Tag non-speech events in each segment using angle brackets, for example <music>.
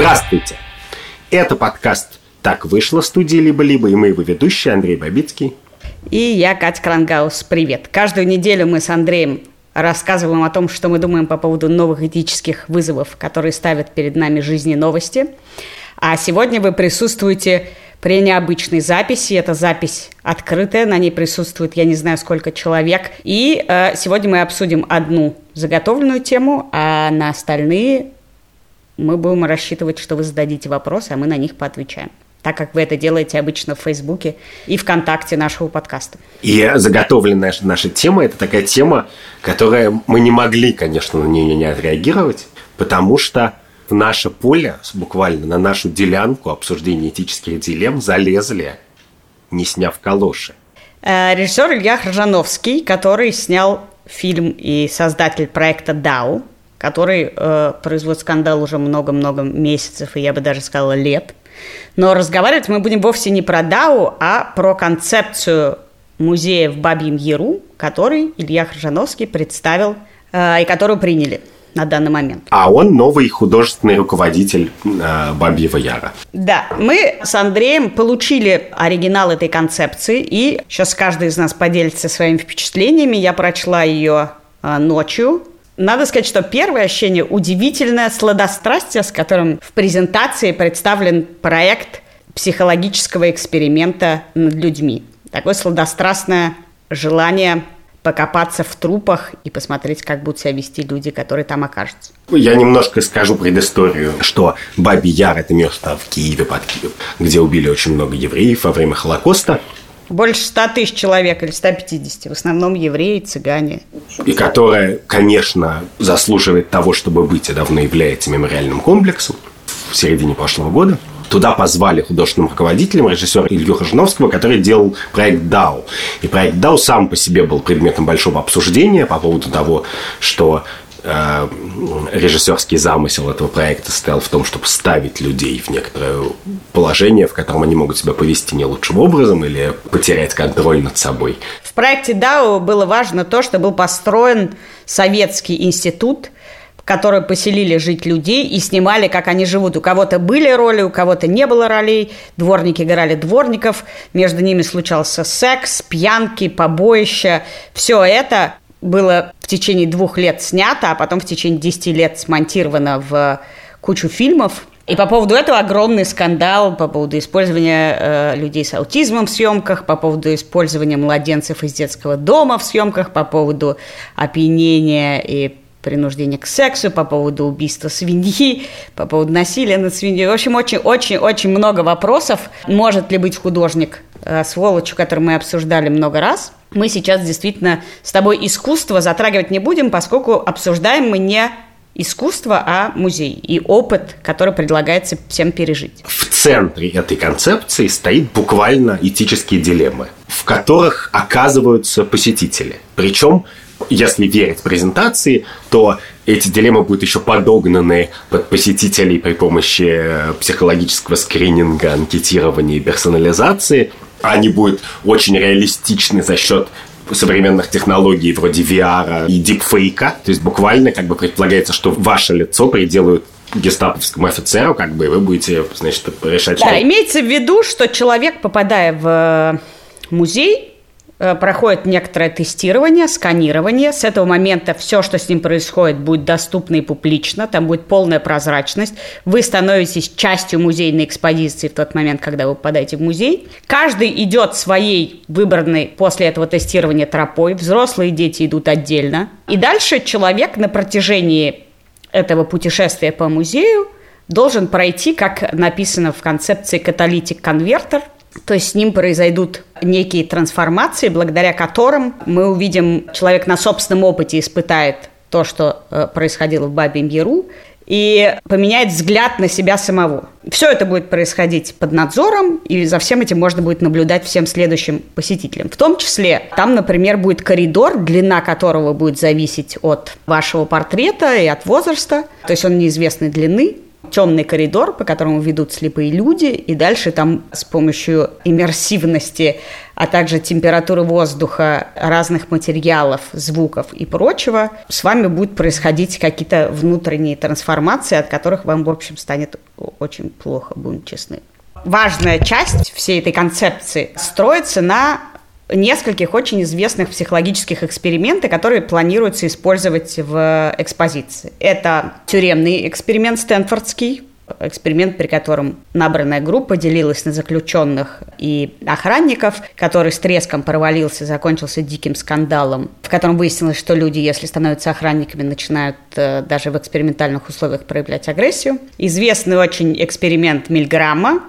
Здравствуйте! Это подкаст «Так вышло» студии «Либо-либо» и мы его ведущие Андрей Бабицкий. И я, Катя Крангаус. Привет! Каждую неделю мы с Андреем рассказываем о том, что мы думаем по поводу новых этических вызовов, которые ставят перед нами жизни новости. А сегодня вы присутствуете при необычной записи. Это запись открытая, на ней присутствует я не знаю сколько человек. И э, сегодня мы обсудим одну заготовленную тему, а на остальные мы будем рассчитывать, что вы зададите вопросы, а мы на них поотвечаем так как вы это делаете обычно в Фейсбуке и ВКонтакте нашего подкаста. И заготовленная наша тема – это такая тема, которая мы не могли, конечно, на нее не отреагировать, потому что в наше поле, буквально на нашу делянку обсуждения этических дилемм залезли, не сняв калоши. Э, режиссер Илья Хржановский, который снял фильм и создатель проекта «Дау», который э, производит скандал уже много-много месяцев, и я бы даже сказала лет. Но разговаривать мы будем вовсе не про Дау, а про концепцию музея в Бабьем Яру, который Илья Хржановский представил э, и которую приняли на данный момент. А он новый художественный руководитель э, Бабьего Яра. Да, мы с Андреем получили оригинал этой концепции, и сейчас каждый из нас поделится своими впечатлениями. Я прочла ее э, ночью, надо сказать, что первое ощущение – удивительное сладострастие, с которым в презентации представлен проект психологического эксперимента над людьми. Такое сладострастное желание покопаться в трупах и посмотреть, как будут себя вести люди, которые там окажутся. Я немножко скажу предысторию, что Бабий Яр – это место в Киеве, под Киев, где убили очень много евреев во время Холокоста. Больше 100 тысяч человек или 150, в основном евреи, цыгане. И которая, конечно, заслуживает того, чтобы быть и давно является мемориальным комплексом в середине прошлого года. Туда позвали художественным руководителем режиссера Илью Хожновского, который делал проект «Дау». И проект «Дау» сам по себе был предметом большого обсуждения по поводу того, что Э, режиссерский замысел этого проекта состоял в том, чтобы ставить людей в некоторое положение, в котором они могут себя повести не лучшим образом или потерять контроль над собой. В проекте DAO было важно то, что был построен советский институт, в который поселили жить людей и снимали, как они живут. У кого-то были роли, у кого-то не было ролей. Дворники играли дворников, между ними случался секс, пьянки, побоища. Все это было в течение двух лет снято, а потом в течение десяти лет смонтировано в кучу фильмов. И по поводу этого огромный скандал по поводу использования э, людей с аутизмом в съемках, по поводу использования младенцев из детского дома в съемках, по поводу опьянения и принуждения к сексу, по поводу убийства свиньи, по поводу насилия над свиньей. В общем, очень-очень-очень много вопросов. Может ли быть художник э, сволочью, который мы обсуждали много раз – мы сейчас действительно с тобой искусство затрагивать не будем, поскольку обсуждаем мы не искусство, а музей и опыт, который предлагается всем пережить. В центре этой концепции стоит буквально этические дилеммы, в которых оказываются посетители. Причем если верить презентации, то эти дилеммы будут еще подогнаны под посетителей при помощи психологического скрининга, анкетирования и персонализации – они будут очень реалистичны за счет современных технологий вроде VR и дипфейка. То есть буквально как бы предполагается, что ваше лицо приделают гестаповскому офицеру, как бы, и вы будете, значит, решать, да, что... имеется в виду, что человек, попадая в музей, Э, проходит некоторое тестирование, сканирование. С этого момента все, что с ним происходит, будет доступно и публично. Там будет полная прозрачность. Вы становитесь частью музейной экспозиции в тот момент, когда вы попадаете в музей. Каждый идет своей выбранной после этого тестирования тропой. Взрослые дети идут отдельно. И дальше человек на протяжении этого путешествия по музею должен пройти, как написано в концепции каталитик конвертер – то есть с ним произойдут некие трансформации, благодаря которым мы увидим, человек на собственном опыте испытает то, что э, происходило в Бабьем Яру, и поменяет взгляд на себя самого. Все это будет происходить под надзором, и за всем этим можно будет наблюдать всем следующим посетителям. В том числе там, например, будет коридор, длина которого будет зависеть от вашего портрета и от возраста, то есть он неизвестной длины, темный коридор, по которому ведут слепые люди, и дальше там с помощью иммерсивности, а также температуры воздуха, разных материалов, звуков и прочего, с вами будут происходить какие-то внутренние трансформации, от которых вам, в общем, станет очень плохо, будем честны. Важная часть всей этой концепции строится на нескольких очень известных психологических экспериментов, которые планируется использовать в экспозиции. Это тюремный эксперимент Стэнфордский, эксперимент, при котором набранная группа делилась на заключенных и охранников, который с треском провалился, закончился диким скандалом, в котором выяснилось, что люди, если становятся охранниками, начинают э, даже в экспериментальных условиях проявлять агрессию. Известный очень эксперимент Мильграмма,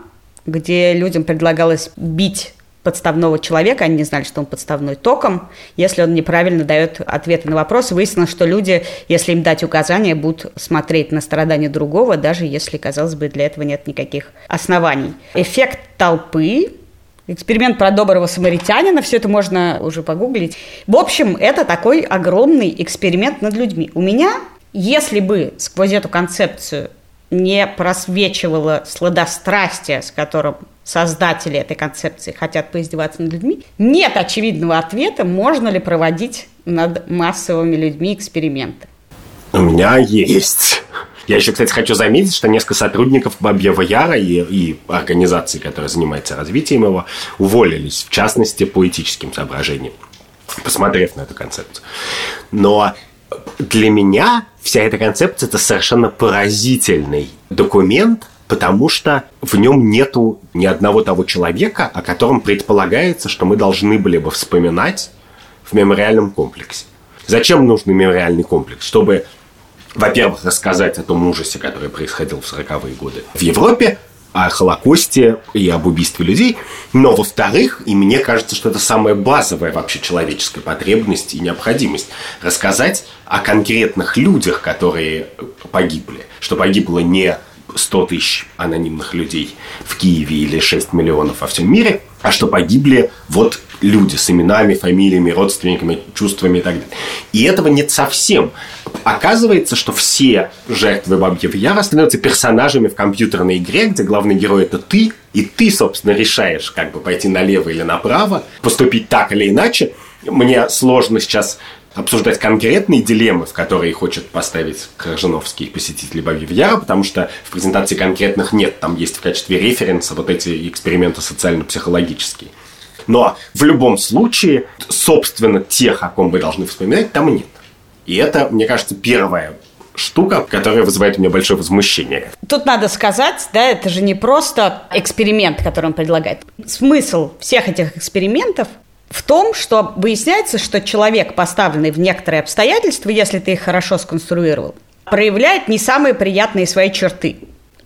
где людям предлагалось бить подставного человека, они не знали, что он подставной током, если он неправильно дает ответы на вопросы. Выяснилось, что люди, если им дать указания, будут смотреть на страдания другого, даже если, казалось бы, для этого нет никаких оснований. Эффект толпы Эксперимент про доброго самаритянина, все это можно уже погуглить. В общем, это такой огромный эксперимент над людьми. У меня, если бы сквозь эту концепцию не просвечивало сладострастие, с которым создатели этой концепции хотят поиздеваться над людьми, нет очевидного ответа, можно ли проводить над массовыми людьми эксперименты. У меня есть. Я еще, кстати, хочу заметить, что несколько сотрудников Бабьего Яра и, и организации, которая занимается развитием его, уволились, в частности, по этическим соображениям, посмотрев на эту концепцию. Но для меня вся эта концепция – это совершенно поразительный документ, потому что в нем нету ни одного того человека, о котором предполагается, что мы должны были бы вспоминать в мемориальном комплексе. Зачем нужен мемориальный комплекс? Чтобы, во-первых, рассказать о том ужасе, который происходил в 40-е годы в Европе, о Холокосте и об убийстве людей. Но, во-вторых, и мне кажется, что это самая базовая вообще человеческая потребность и необходимость рассказать о конкретных людях, которые погибли. Что погибло не 100 тысяч анонимных людей в Киеве или 6 миллионов во всем мире, а что погибли вот люди с именами, фамилиями, родственниками, чувствами и так далее. И этого нет совсем. Оказывается, что все жертвы Бабьего Яра становятся персонажами в компьютерной игре, где главный герой это ты, и ты, собственно, решаешь, как бы пойти налево или направо, поступить так или иначе. Мне сложно сейчас обсуждать конкретные дилеммы, в которые хочет поставить Крыжановский посетитель Бабьего Яра, потому что в презентации конкретных нет. Там есть в качестве референса вот эти эксперименты социально-психологические. Но в любом случае, собственно, тех, о ком вы должны вспоминать, там нет. И это, мне кажется, первая штука, которая вызывает у меня большое возмущение. Тут надо сказать, да, это же не просто эксперимент, который он предлагает. Смысл всех этих экспериментов в том, что выясняется, что человек, поставленный в некоторые обстоятельства, если ты их хорошо сконструировал, проявляет не самые приятные свои черты.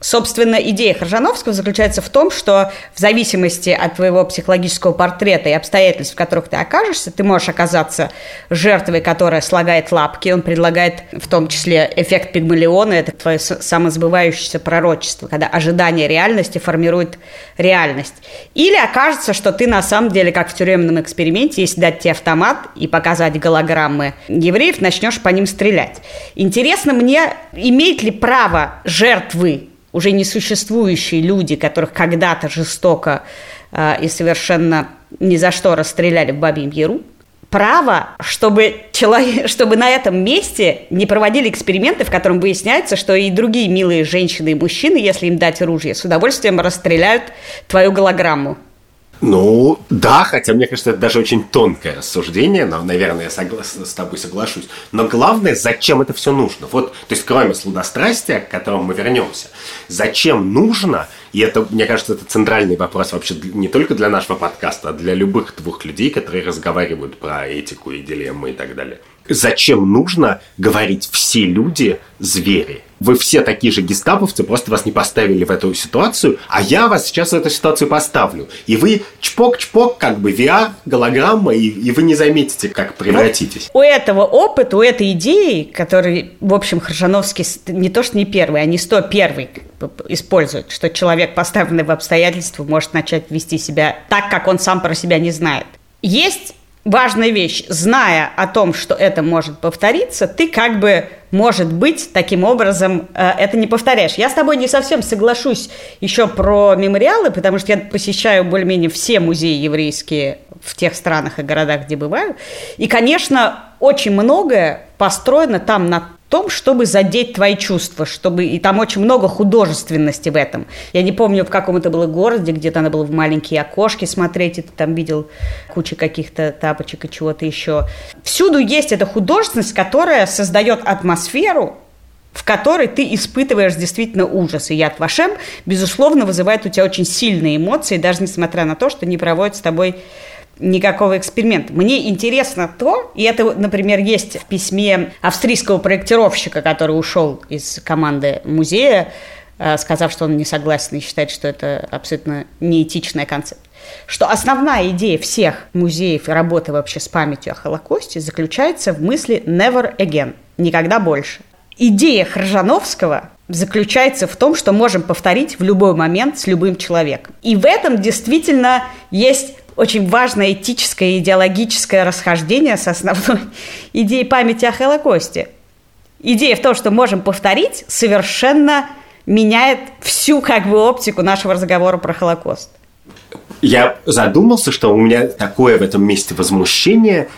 Собственно, идея Хржановского заключается в том, что в зависимости от твоего психологического портрета и обстоятельств, в которых ты окажешься, ты можешь оказаться жертвой, которая слагает лапки. Он предлагает в том числе эффект пигмалиона, это твое самосбывающееся пророчество, когда ожидание реальности формирует реальность. Или окажется, что ты на самом деле, как в тюремном эксперименте, если дать тебе автомат и показать голограммы евреев, начнешь по ним стрелять. Интересно мне, имеет ли право жертвы уже несуществующие люди, которых когда-то жестоко э, и совершенно ни за что расстреляли в Бабьем Яру, право, чтобы, человек, <laughs> чтобы на этом месте не проводили эксперименты, в котором выясняется, что и другие милые женщины и мужчины, если им дать оружие, с удовольствием расстреляют твою голограмму. Ну, да, хотя мне кажется, это даже очень тонкое рассуждение, но, наверное, я согла- с тобой соглашусь. Но главное, зачем это все нужно? Вот, то есть, кроме сладострастия, к которому мы вернемся, зачем нужно, и это, мне кажется, это центральный вопрос вообще не только для нашего подкаста, а для любых двух людей, которые разговаривают про этику и дилеммы и так далее. Зачем нужно говорить «все люди – звери»? вы все такие же гестаповцы, просто вас не поставили в эту ситуацию, а я вас сейчас в эту ситуацию поставлю. И вы чпок-чпок, как бы VR, голограмма, и, и вы не заметите, как превратитесь. У этого опыта, у этой идеи, который, в общем, Хржановский не то что не первый, а не сто первый использует, что человек, поставленный в обстоятельства, может начать вести себя так, как он сам про себя не знает. Есть важная вещь. Зная о том, что это может повториться, ты как бы, может быть, таким образом э, это не повторяешь. Я с тобой не совсем соглашусь еще про мемориалы, потому что я посещаю более-менее все музеи еврейские в тех странах и городах, где бываю. И, конечно, очень многое построено там на том, чтобы задеть твои чувства, чтобы и там очень много художественности в этом. Я не помню, в каком это было городе, где-то надо было в маленькие окошки смотреть, и ты там видел кучу каких-то тапочек и чего-то еще. Всюду есть эта художественность, которая создает атмосферу, в которой ты испытываешь действительно ужас. И Яд Вашем, безусловно, вызывает у тебя очень сильные эмоции, даже несмотря на то, что не проводит с тобой никакого эксперимента. Мне интересно то, и это, например, есть в письме австрийского проектировщика, который ушел из команды музея, э, сказав, что он не согласен и считает, что это абсолютно неэтичная концепция что основная идея всех музеев и работы вообще с памятью о Холокосте заключается в мысли «never again» – «никогда больше». Идея Хржановского заключается в том, что можем повторить в любой момент с любым человеком. И в этом действительно есть очень важное этическое и идеологическое расхождение с основной <laughs> идеей памяти о Холокосте. Идея в том, что можем повторить, совершенно меняет всю как бы оптику нашего разговора про Холокост. Я задумался, что у меня такое в этом месте возмущение,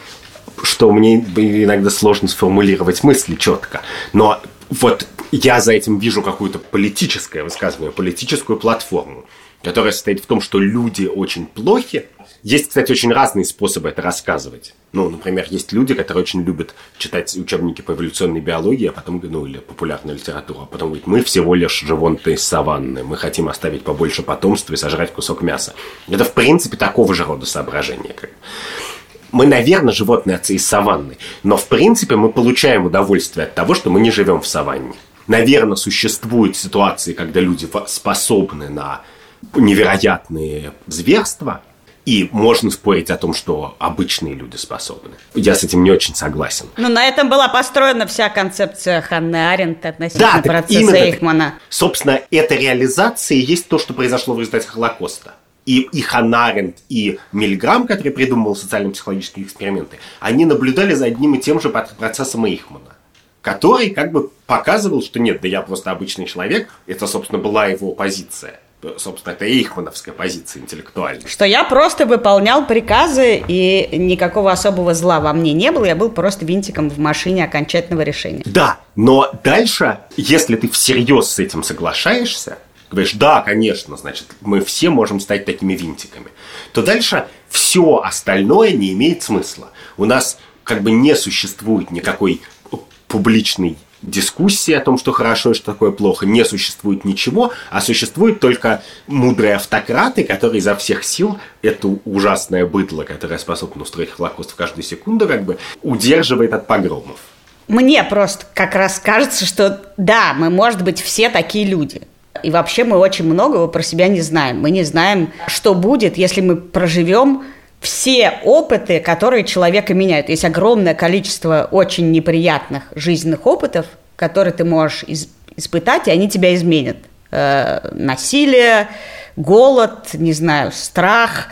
что мне иногда сложно сформулировать мысли четко. Но вот я за этим вижу какое-то политическое высказывание, политическую платформу, которая состоит в том, что люди очень плохи, есть, кстати, очень разные способы это рассказывать. Ну, например, есть люди, которые очень любят читать учебники по эволюционной биологии, а потом, ну, или популярную литературу, а потом говорят, мы всего лишь животные саванны, мы хотим оставить побольше потомства и сожрать кусок мяса. Это, в принципе, такого же рода соображения. Мы, наверное, животные из саванны, но, в принципе, мы получаем удовольствие от того, что мы не живем в саванне. Наверное, существуют ситуации, когда люди способны на невероятные зверства, и можно спорить о том, что обычные люди способны. Я с этим не очень согласен. Ну, на этом была построена вся концепция Ханны Аренд относительно да, процесса Эйхмана. Так. Собственно, эта реализация есть то, что произошло в результате Холокоста. И, и Ханаренд, и Мильграм, который придумывал социально-психологические эксперименты, они наблюдали за одним и тем же процессом Эйхмана который как бы показывал, что нет, да я просто обычный человек, это, собственно, была его позиция собственно, это эйхмановская позиция интеллектуальная. Что я просто выполнял приказы, и никакого особого зла во мне не было, я был просто винтиком в машине окончательного решения. Да, но дальше, если ты всерьез с этим соглашаешься, говоришь, да, конечно, значит, мы все можем стать такими винтиками, то дальше все остальное не имеет смысла. У нас как бы не существует никакой публичной дискуссии о том, что хорошо и что такое плохо, не существует ничего, а существуют только мудрые автократы, которые изо всех сил это ужасное быдло, которое способно устроить Холокост в каждую секунду, как бы удерживает от погромов. Мне просто как раз кажется, что да, мы, может быть, все такие люди. И вообще мы очень многого про себя не знаем. Мы не знаем, что будет, если мы проживем все опыты, которые человека меняют. Есть огромное количество очень неприятных жизненных опытов, которые ты можешь из- испытать, и они тебя изменят. Э, насилие, голод, не знаю, страх.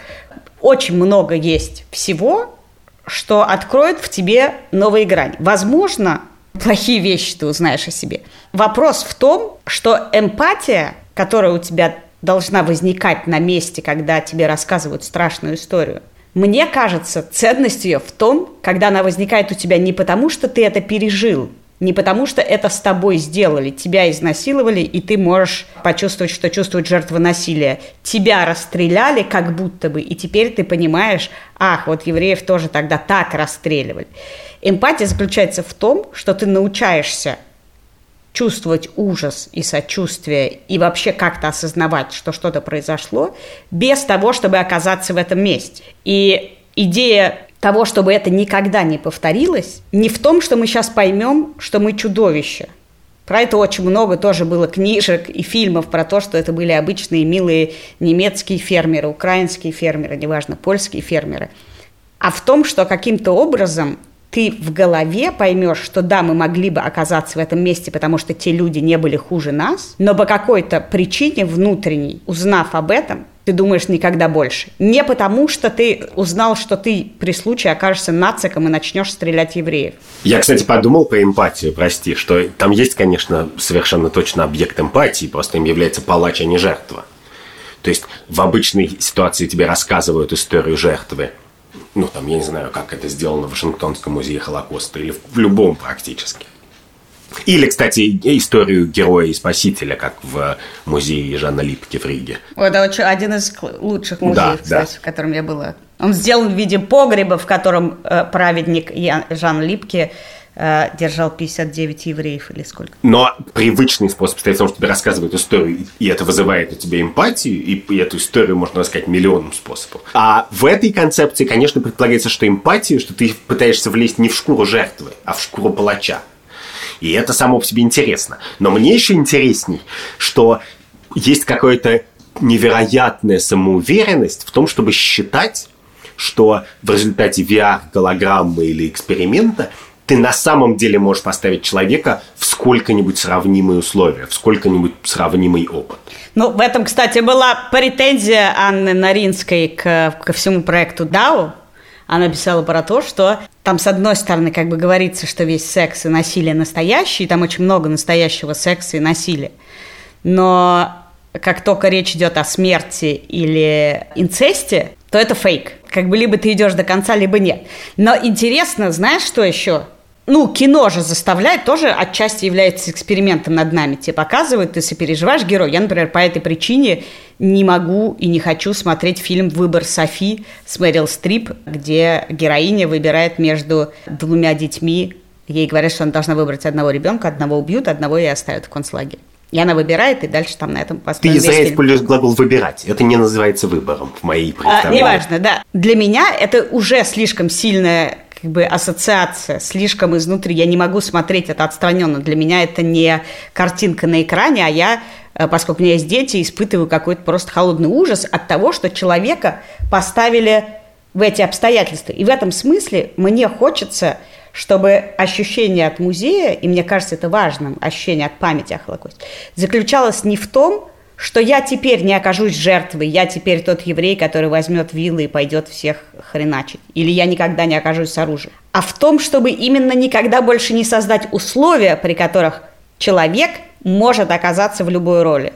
Очень много есть всего, что откроет в тебе новые грани. Возможно, плохие вещи ты узнаешь о себе. Вопрос в том, что эмпатия, которая у тебя должна возникать на месте, когда тебе рассказывают страшную историю – мне кажется, ценность ее в том, когда она возникает у тебя не потому, что ты это пережил, не потому, что это с тобой сделали, тебя изнасиловали, и ты можешь почувствовать, что чувствует жертва насилия. Тебя расстреляли как будто бы, и теперь ты понимаешь, ах, вот евреев тоже тогда так расстреливали. Эмпатия заключается в том, что ты научаешься чувствовать ужас и сочувствие и вообще как-то осознавать, что что-то произошло, без того, чтобы оказаться в этом месте. И идея того, чтобы это никогда не повторилось, не в том, что мы сейчас поймем, что мы чудовище. Про это очень много тоже было книжек и фильмов про то, что это были обычные милые немецкие фермеры, украинские фермеры, неважно, польские фермеры. А в том, что каким-то образом ты в голове поймешь, что да, мы могли бы оказаться в этом месте, потому что те люди не были хуже нас, но по какой-то причине внутренней, узнав об этом, ты думаешь никогда больше. Не потому, что ты узнал, что ты при случае окажешься нациком и начнешь стрелять евреев. Я, кстати, подумал про эмпатию, прости, что там есть, конечно, совершенно точно объект эмпатии, просто им является палач, а не жертва. То есть в обычной ситуации тебе рассказывают историю жертвы, ну, там, я не знаю, как это сделано в Вашингтонском музее Холокоста или в любом практически. Или, кстати, историю героя и спасителя, как в музее Жанна Липки в Риге. Это очень, один из лучших музеев, да, кстати, да. в котором я была. Он сделан в виде погреба, в котором э, праведник Жан Липки держал 59 евреев или сколько. Но привычный способ стоит в том, что тебе рассказывают историю, и это вызывает у тебя эмпатию, и, эту историю можно рассказать миллионом способов. А в этой концепции, конечно, предполагается, что эмпатию, что ты пытаешься влезть не в шкуру жертвы, а в шкуру палача. И это само по себе интересно. Но мне еще интересней, что есть какая-то невероятная самоуверенность в том, чтобы считать, что в результате VR-голограммы или эксперимента ты на самом деле можешь поставить человека в сколько-нибудь сравнимые условия, в сколько-нибудь сравнимый опыт. Ну, в этом, кстати, была претензия Анны Наринской к, ко всему проекту DAO, она писала про то, что там, с одной стороны, как бы говорится, что весь секс и насилие настоящий, там очень много настоящего секса и насилия. Но как только речь идет о смерти или инцесте, то это фейк. Как бы либо ты идешь до конца, либо нет. Но интересно, знаешь, что еще? Ну, кино же заставляет, тоже отчасти является экспериментом над нами. Тебе показывают, ты сопереживаешь герой. Я, например, по этой причине не могу и не хочу смотреть фильм «Выбор Софи» с Мэрил Стрип, где героиня выбирает между двумя детьми. Ей говорят, что она должна выбрать одного ребенка, одного убьют, одного и оставят в концлагере. И она выбирает, и дальше там на этом построен Ты зря используешь глагол «выбирать». Это не называется выбором в моей представлении. А, неважно, да. Для меня это уже слишком сильная как бы ассоциация слишком изнутри. Я не могу смотреть это отстраненно. Для меня это не картинка на экране, а я, э, поскольку у меня есть дети, испытываю какой-то просто холодный ужас от того, что человека поставили в эти обстоятельства. И в этом смысле мне хочется, чтобы ощущение от музея, и мне кажется это важным, ощущение от памяти о Холокосте, заключалось не в том, что я теперь не окажусь жертвой, я теперь тот еврей, который возьмет вилы и пойдет всех хреначить, или я никогда не окажусь с оружием, а в том, чтобы именно никогда больше не создать условия, при которых человек может оказаться в любой роли.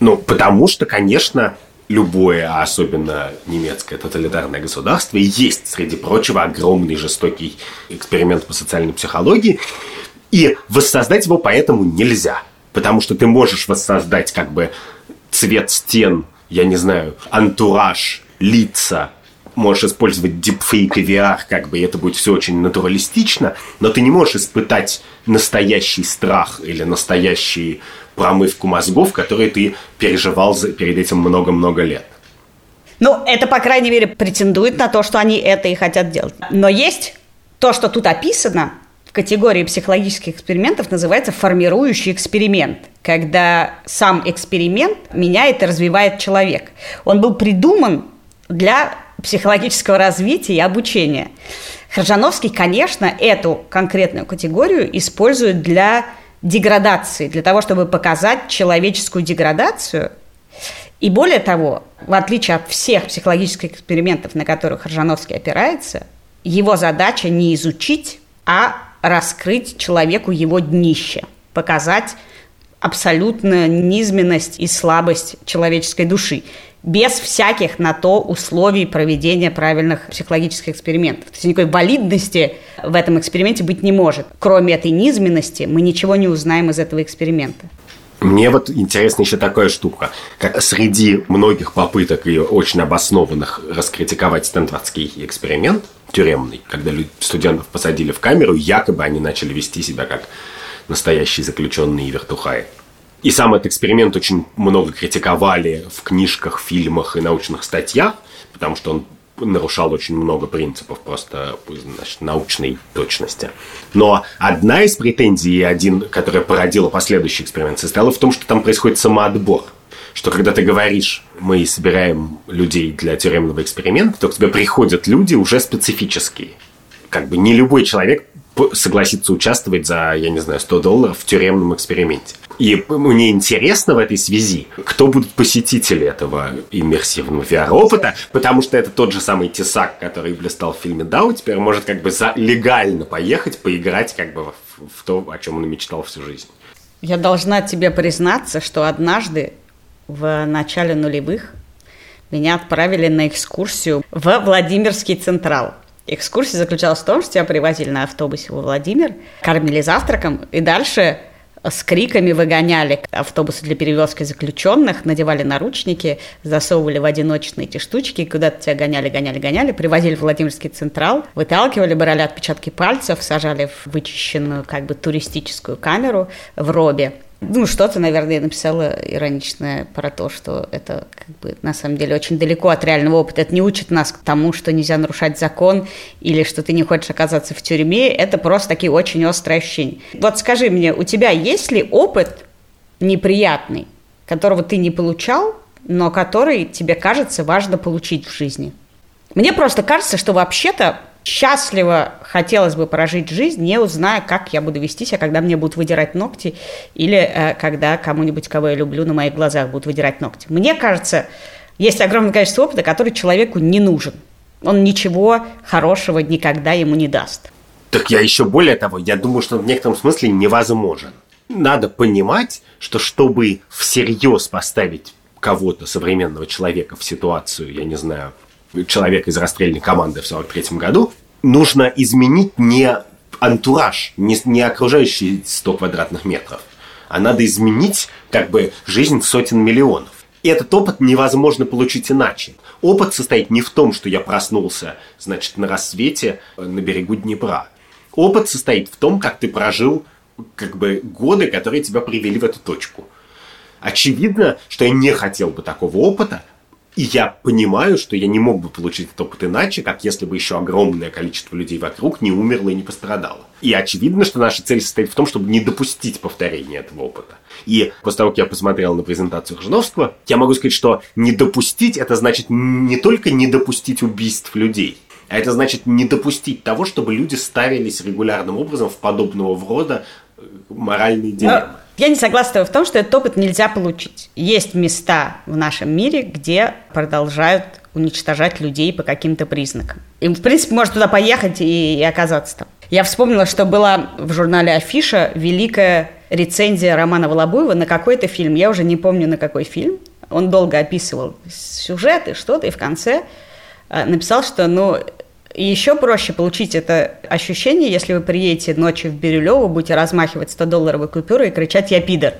Ну, потому что, конечно, любое, а особенно немецкое тоталитарное государство, и есть, среди прочего, огромный жестокий эксперимент по социальной психологии, и воссоздать его поэтому нельзя. Потому что ты можешь воссоздать как бы цвет стен, я не знаю, антураж, лица, можешь использовать дипфейк и VR, как бы, и это будет все очень натуралистично, но ты не можешь испытать настоящий страх или настоящую промывку мозгов, которые ты переживал перед этим много-много лет. Ну, это, по крайней мере, претендует на то, что они это и хотят делать. Но есть то, что тут описано, в категории психологических экспериментов называется формирующий эксперимент, когда сам эксперимент меняет и развивает человек. Он был придуман для психологического развития и обучения. Хржановский, конечно, эту конкретную категорию использует для деградации, для того, чтобы показать человеческую деградацию. И более того, в отличие от всех психологических экспериментов, на которых Хржановский опирается, его задача не изучить, а раскрыть человеку его днище, показать абсолютную низменность и слабость человеческой души без всяких на то условий проведения правильных психологических экспериментов. То есть никакой валидности в этом эксперименте быть не может. Кроме этой низменности мы ничего не узнаем из этого эксперимента. Мне вот интересна еще такая штука, как среди многих попыток и очень обоснованных раскритиковать стэнфордский эксперимент – тюремный, когда студентов посадили в камеру, якобы они начали вести себя как настоящие заключенные и вертухаи. И сам этот эксперимент очень много критиковали в книжках, фильмах и научных статьях, потому что он нарушал очень много принципов просто значит, научной точности. Но одна из претензий, один, которая породила последующий эксперимент, состояла в том, что там происходит самоотбор – что когда ты говоришь, мы собираем людей для тюремного эксперимента, то к тебе приходят люди уже специфические. как бы не любой человек согласится участвовать за, я не знаю, 100 долларов в тюремном эксперименте. И мне интересно в этой связи, кто будут посетители этого иммерсивного VR-опыта, потому что это тот же самый Тесак, который блистал в фильме «Дау», теперь может как бы за легально поехать, поиграть как бы в, в то, о чем он мечтал всю жизнь. Я должна тебе признаться, что однажды в начале нулевых. Меня отправили на экскурсию в Владимирский Централ. Экскурсия заключалась в том, что тебя привозили на автобусе во Владимир, кормили завтраком, и дальше с криками выгоняли. Автобусы для перевозки заключенных, надевали наручники, засовывали в одиночные эти штучки, куда-то тебя гоняли, гоняли, гоняли, привозили в Владимирский Централ, выталкивали, брали отпечатки пальцев, сажали в вычищенную как бы туристическую камеру в робе ну, что-то, наверное, я написала ироничное про то, что это как бы на самом деле очень далеко от реального опыта. Это не учит нас к тому, что нельзя нарушать закон или что ты не хочешь оказаться в тюрьме. Это просто такие очень острые ощущения. Вот скажи мне, у тебя есть ли опыт неприятный, которого ты не получал, но который тебе кажется важно получить в жизни? Мне просто кажется, что вообще-то счастливо хотелось бы прожить жизнь, не узная, как я буду вести себя, когда мне будут выдирать ногти, или э, когда кому-нибудь, кого я люблю, на моих глазах будут выдирать ногти. Мне кажется, есть огромное количество опыта, который человеку не нужен. Он ничего хорошего никогда ему не даст. Так я еще более того, я думаю, что в некотором смысле невозможен. Надо понимать, что чтобы всерьез поставить кого-то, современного человека, в ситуацию, я не знаю, человека из расстрельной команды в 43 году, нужно изменить не антураж, не, не окружающие 100 квадратных метров, а надо изменить как бы жизнь сотен миллионов. И этот опыт невозможно получить иначе. Опыт состоит не в том, что я проснулся, значит, на рассвете э, на берегу Днепра. Опыт состоит в том, как ты прожил как бы годы, которые тебя привели в эту точку. Очевидно, что я не хотел бы такого опыта, и я понимаю, что я не мог бы получить этот опыт иначе, как если бы еще огромное количество людей вокруг не умерло и не пострадало. И очевидно, что наша цель состоит в том, чтобы не допустить повторения этого опыта. И после того, как я посмотрел на презентацию Хжановского, я могу сказать, что не допустить – это значит не только не допустить убийств людей, а это значит не допустить того, чтобы люди ставились регулярным образом в подобного рода э, моральные дилеммы. Я не согласна в том, что этот опыт нельзя получить. Есть места в нашем мире, где продолжают уничтожать людей по каким-то признакам. И, в принципе, можно туда поехать и, и оказаться там. Я вспомнила, что была в журнале «Афиша» великая рецензия Романа Волобуева на какой-то фильм. Я уже не помню, на какой фильм. Он долго описывал сюжет и что-то, и в конце э, написал, что, ну, и еще проще получить это ощущение, если вы приедете ночью в Бирюлево, будете размахивать 100-долларовой купюрой и кричать «Я пидор».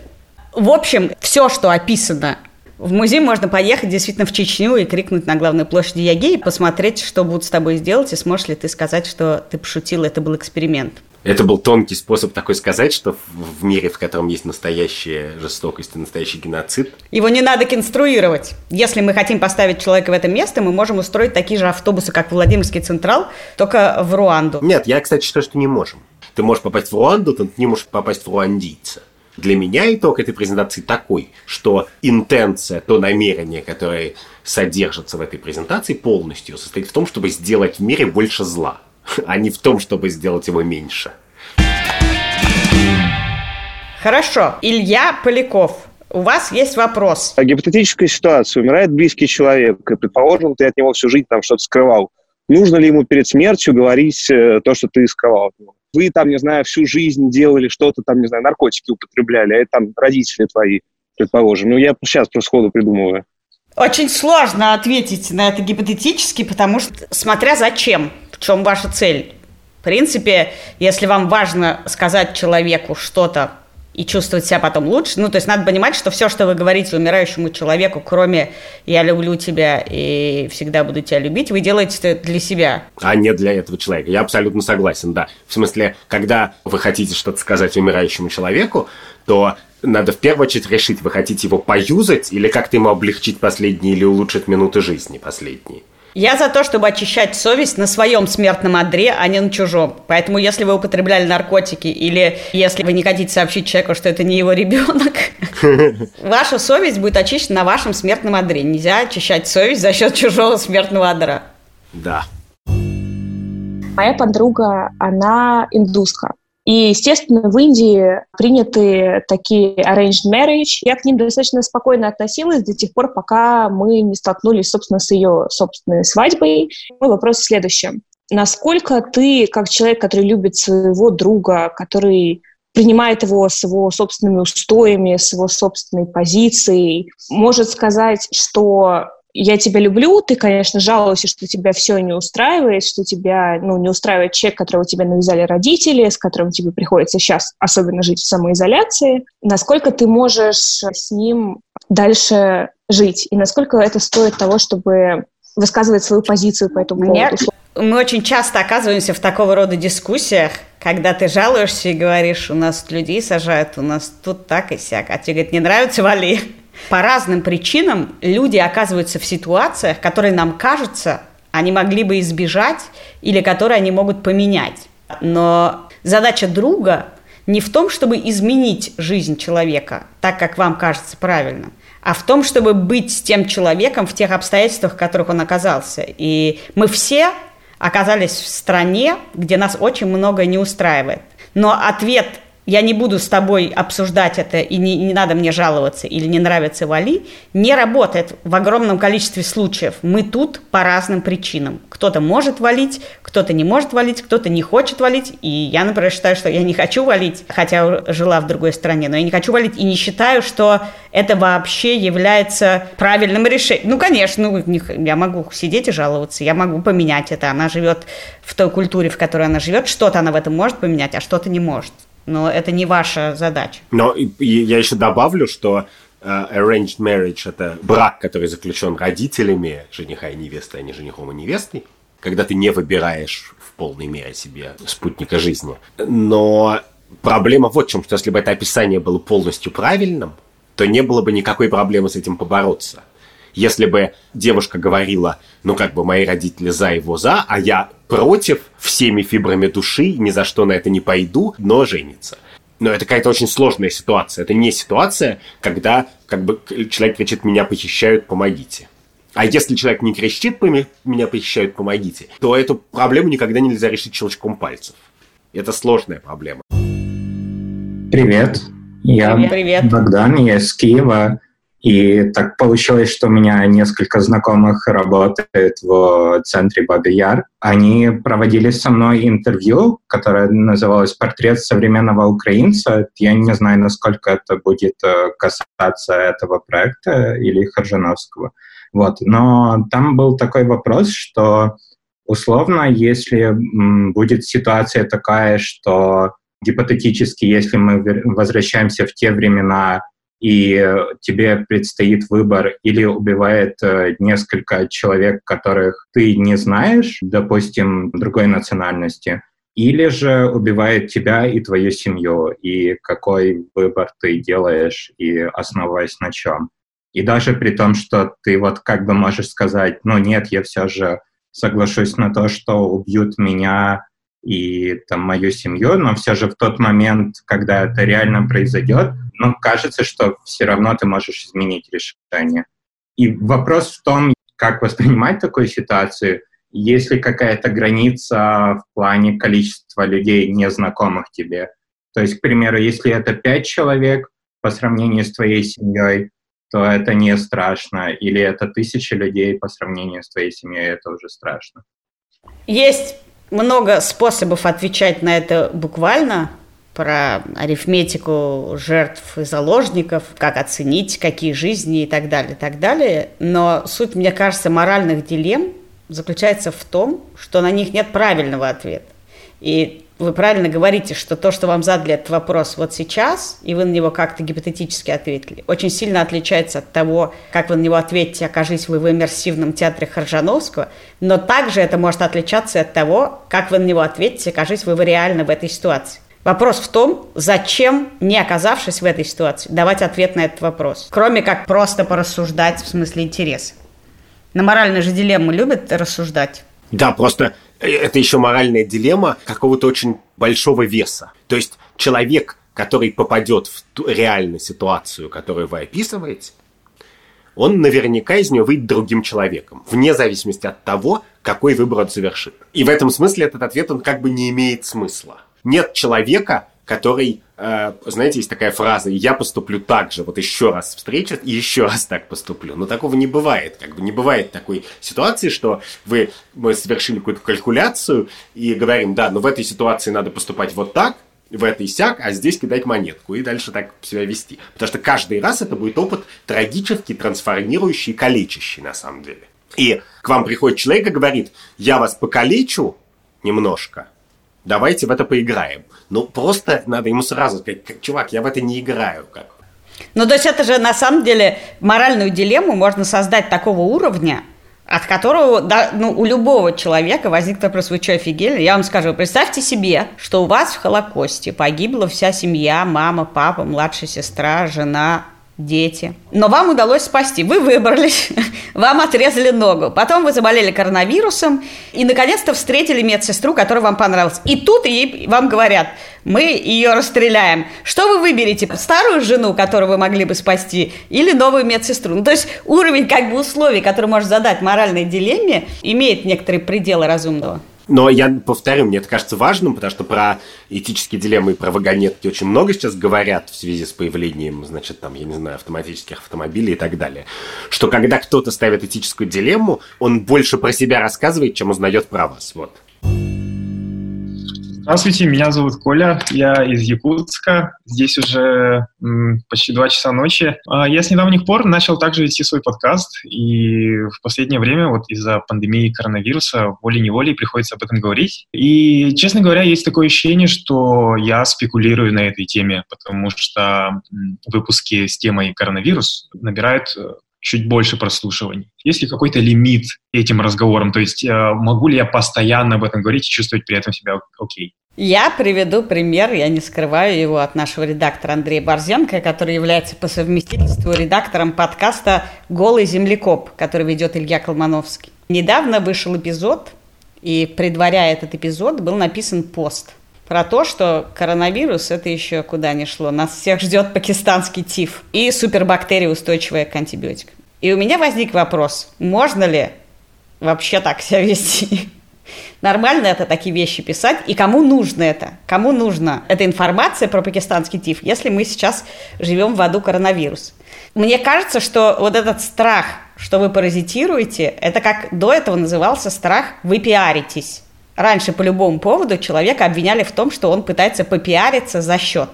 В общем, все, что описано в музей можно поехать действительно в Чечню и крикнуть на главной площади «Я посмотреть, что будут с тобой сделать, и сможешь ли ты сказать, что ты пошутил, это был эксперимент. Это был тонкий способ такой сказать, что в мире, в котором есть настоящая жестокость и настоящий геноцид... Его не надо конструировать. Если мы хотим поставить человека в это место, мы можем устроить такие же автобусы, как Владимирский Централ, только в Руанду. Нет, я, кстати, считаю, что не можем. Ты можешь попасть в Руанду, ты не можешь попасть в руандийца. Для меня итог этой презентации такой, что интенция, то намерение, которое содержится в этой презентации полностью, состоит в том, чтобы сделать в мире больше зла а не в том, чтобы сделать его меньше. Хорошо. Илья Поляков, у вас есть вопрос. Гипотетическая ситуация. Умирает близкий человек, и, предположим, ты от него всю жизнь там что-то скрывал. Нужно ли ему перед смертью говорить э, то, что ты скрывал от него? Вы там, не знаю, всю жизнь делали что-то, там, не знаю, наркотики употребляли, а это там родители твои, предположим. Ну, я сейчас просто сходу придумываю. Очень сложно ответить на это гипотетически, потому что смотря зачем чем ваша цель? В принципе, если вам важно сказать человеку что-то и чувствовать себя потом лучше. Ну, то есть надо понимать, что все, что вы говорите умирающему человеку, кроме «я люблю тебя и всегда буду тебя любить», вы делаете это для себя. А не для этого человека. Я абсолютно согласен, да. В смысле, когда вы хотите что-то сказать умирающему человеку, то надо в первую очередь решить, вы хотите его поюзать или как-то ему облегчить последние или улучшить минуты жизни последние. Я за то, чтобы очищать совесть на своем смертном одре, а не на чужом. Поэтому, если вы употребляли наркотики или если вы не хотите сообщить человеку, что это не его ребенок, <laughs> ваша совесть будет очищена на вашем смертном одре. Нельзя очищать совесть за счет чужого смертного одра. Да. Моя подруга, она индуска. И, естественно, в Индии приняты такие arranged marriage. Я к ним достаточно спокойно относилась до тех пор, пока мы не столкнулись, собственно, с ее собственной свадьбой. Мой вопрос в следующем. Насколько ты, как человек, который любит своего друга, который принимает его с его собственными устоями, с его собственной позицией, может сказать, что я тебя люблю, ты, конечно, жалуешься, что тебя все не устраивает, что тебя, ну, не устраивает человек, которого тебе навязали родители, с которым тебе приходится сейчас особенно жить в самоизоляции. Насколько ты можешь с ним дальше жить? И насколько это стоит того, чтобы высказывать свою позицию по этому поводу? Мы очень часто оказываемся в такого рода дискуссиях, когда ты жалуешься и говоришь, у нас людей сажают, у нас тут так и сяк. А тебе говорят, не нравится, вали. По разным причинам люди оказываются в ситуациях, которые нам кажется, они могли бы избежать или которые они могут поменять. Но задача друга не в том, чтобы изменить жизнь человека так, как вам кажется правильным, а в том, чтобы быть с тем человеком в тех обстоятельствах, в которых он оказался. И мы все оказались в стране, где нас очень многое не устраивает. Но ответ я не буду с тобой обсуждать это, и не, не надо мне жаловаться, или не нравится Вали, не работает в огромном количестве случаев. Мы тут по разным причинам. Кто-то может валить, кто-то не может валить, кто-то не хочет валить. И я, например, считаю, что я не хочу валить, хотя жила в другой стране, но я не хочу валить и не считаю, что это вообще является правильным решением. Ну, конечно, ну, я могу сидеть и жаловаться, я могу поменять это. Она живет в той культуре, в которой она живет, что-то она в этом может поменять, а что-то не может но это не ваша задача. Но я еще добавлю, что uh, arranged marriage – это брак, который заключен родителями жениха и невесты, а не женихом и невестой, когда ты не выбираешь в полной мере себе спутника жизни. Но проблема вот в чем, что если бы это описание было полностью правильным, то не было бы никакой проблемы с этим побороться. Если бы девушка говорила, ну как бы мои родители за его за, а я против всеми фибрами души, ни за что на это не пойду, но женится. Но это какая-то очень сложная ситуация. Это не ситуация, когда как бы человек кричит «меня похищают, помогите». А если человек не кричит «меня похищают, помогите», то эту проблему никогда нельзя решить щелчком пальцев. Это сложная проблема. Привет. Я Привет. Богдан, я из Киева. И так получилось, что у меня несколько знакомых работает в центре Бабий Яр. Они проводили со мной интервью, которое называлось «Портрет современного украинца». Я не знаю, насколько это будет э, касаться этого проекта или Харжановского. Вот. Но там был такой вопрос, что условно, если будет ситуация такая, что гипотетически, если мы возвращаемся в те времена, и тебе предстоит выбор или убивает э, несколько человек, которых ты не знаешь, допустим, другой национальности, или же убивает тебя и твою семью, и какой выбор ты делаешь, и основываясь на чем. И даже при том, что ты вот как бы можешь сказать, ну нет, я все же соглашусь на то, что убьют меня и там мою семью, но все же в тот момент, когда это реально произойдет, ну, кажется, что все равно ты можешь изменить решение. И вопрос в том, как воспринимать такую ситуацию, есть ли какая-то граница в плане количества людей, незнакомых тебе. То есть, к примеру, если это пять человек по сравнению с твоей семьей, то это не страшно. Или это тысяча людей по сравнению с твоей семьей, это уже страшно. Есть много способов отвечать на это буквально про арифметику жертв и заложников, как оценить, какие жизни и так далее, и так далее. Но суть, мне кажется, моральных дилемм заключается в том, что на них нет правильного ответа. И вы правильно говорите, что то, что вам задали этот вопрос вот сейчас, и вы на него как-то гипотетически ответили, очень сильно отличается от того, как вы на него ответите, окажись вы в иммерсивном театре Харжановского, но также это может отличаться от того, как вы на него ответите, окажись вы реально в этой ситуации. Вопрос в том, зачем, не оказавшись в этой ситуации, давать ответ на этот вопрос, кроме как просто порассуждать в смысле интереса. На моральные же дилеммы любят рассуждать. Да, просто это еще моральная дилемма какого-то очень большого веса. То есть человек, который попадет в ту реальную ситуацию, которую вы описываете, он наверняка из нее выйдет другим человеком, вне зависимости от того, какой выбор он совершит. И в этом смысле этот ответ, он как бы не имеет смысла. Нет человека, который, э, знаете, есть такая фраза «я поступлю так же, вот еще раз встречу и еще раз так поступлю». Но такого не бывает. Как бы не бывает такой ситуации, что вы, мы совершили какую-то калькуляцию и говорим, да, но в этой ситуации надо поступать вот так, в этой сяк, а здесь кидать монетку и дальше так себя вести. Потому что каждый раз это будет опыт трагический, трансформирующий, калечащий на самом деле. И к вам приходит человек и говорит, я вас покалечу немножко, давайте в это поиграем. Ну, просто надо ему сразу сказать, чувак, я в это не играю. Как. Ну, то есть это же на самом деле моральную дилемму можно создать такого уровня, от которого да, ну, у любого человека возник вопрос, вы что, офигели? Я вам скажу, представьте себе, что у вас в Холокосте погибла вся семья, мама, папа, младшая сестра, жена, дети. Но вам удалось спасти. Вы выбрались, <laughs> вам отрезали ногу. Потом вы заболели коронавирусом и, наконец-то, встретили медсестру, которая вам понравилась. И тут ей, вам говорят, мы ее расстреляем. Что вы выберете? Старую жену, которую вы могли бы спасти, или новую медсестру? Ну, то есть уровень как бы условий, который может задать моральной дилемме, имеет некоторые пределы разумного. Но я повторю, мне это кажется важным, потому что про этические дилеммы и про вагонетки очень много сейчас говорят в связи с появлением, значит, там, я не знаю, автоматических автомобилей и так далее. Что когда кто-то ставит этическую дилемму, он больше про себя рассказывает, чем узнает про вас. Вот. Здравствуйте, меня зовут Коля, я из Якутска, здесь уже м, почти два часа ночи. А, я с недавних пор начал также вести свой подкаст, и в последнее время вот из-за пандемии коронавируса волей-неволей приходится об этом говорить. И, честно говоря, есть такое ощущение, что я спекулирую на этой теме, потому что выпуски с темой коронавирус набирают э, чуть больше прослушиваний? Есть ли какой-то лимит этим разговорам? То есть э, могу ли я постоянно об этом говорить и чувствовать при этом себя окей? Я приведу пример, я не скрываю его от нашего редактора Андрея Борзенко, который является по совместительству редактором подкаста «Голый землекоп», который ведет Илья Колмановский. Недавно вышел эпизод, и предваряя этот эпизод, был написан пост – про то, что коронавирус это еще куда ни шло. Нас всех ждет пакистанский тиф и супербактерия, устойчивая к антибиотикам. И у меня возник вопрос, можно ли вообще так себя вести? Нормально это такие вещи писать? И кому нужно это? Кому нужна эта информация про пакистанский тиф, если мы сейчас живем в аду коронавирус? Мне кажется, что вот этот страх, что вы паразитируете, это как до этого назывался страх «вы пиаритесь». Раньше по любому поводу человека обвиняли в том, что он пытается попиариться за счет.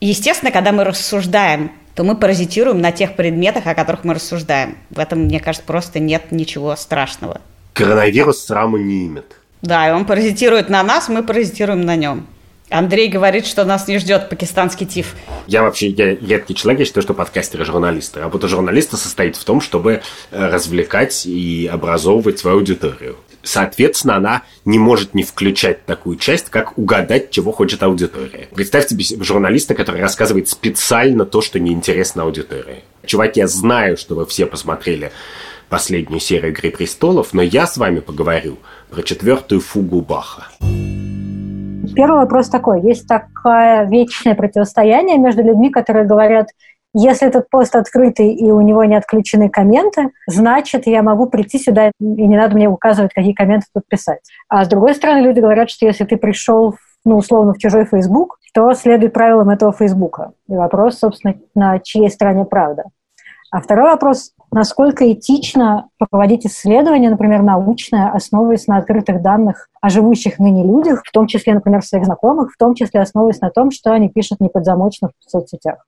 Естественно, когда мы рассуждаем, то мы паразитируем на тех предметах, о которых мы рассуждаем. В этом, мне кажется, просто нет ничего страшного. Коронавирус сраму не имеет. Да, и он паразитирует на нас, мы паразитируем на нем. Андрей говорит, что нас не ждет пакистанский тиф. Я вообще я редкий человек, я считаю, что подкастеры журналисты. Работа журналиста состоит в том, чтобы э, развлекать и образовывать свою аудиторию. Соответственно, она не может не включать такую часть, как угадать, чего хочет аудитория. Представьте себе журналиста, который рассказывает специально то, что неинтересно аудитории. Чуваки, я знаю, что вы все посмотрели последнюю серию «Игры престолов», но я с вами поговорю про четвертую фугу Баха. Первый вопрос такой. Есть такое вечное противостояние между людьми, которые говорят – если этот пост открытый и у него не отключены комменты, значит, я могу прийти сюда, и не надо мне указывать, какие комменты тут писать. А с другой стороны, люди говорят, что если ты пришел, ну, условно, в чужой Facebook, то следуй правилам этого Фейсбука. И вопрос, собственно, на чьей стороне правда. А второй вопрос, насколько этично проводить исследования, например, научное, основываясь на открытых данных о живущих ныне людях, в том числе, например, своих знакомых, в том числе основываясь на том, что они пишут неподзамочно в соцсетях.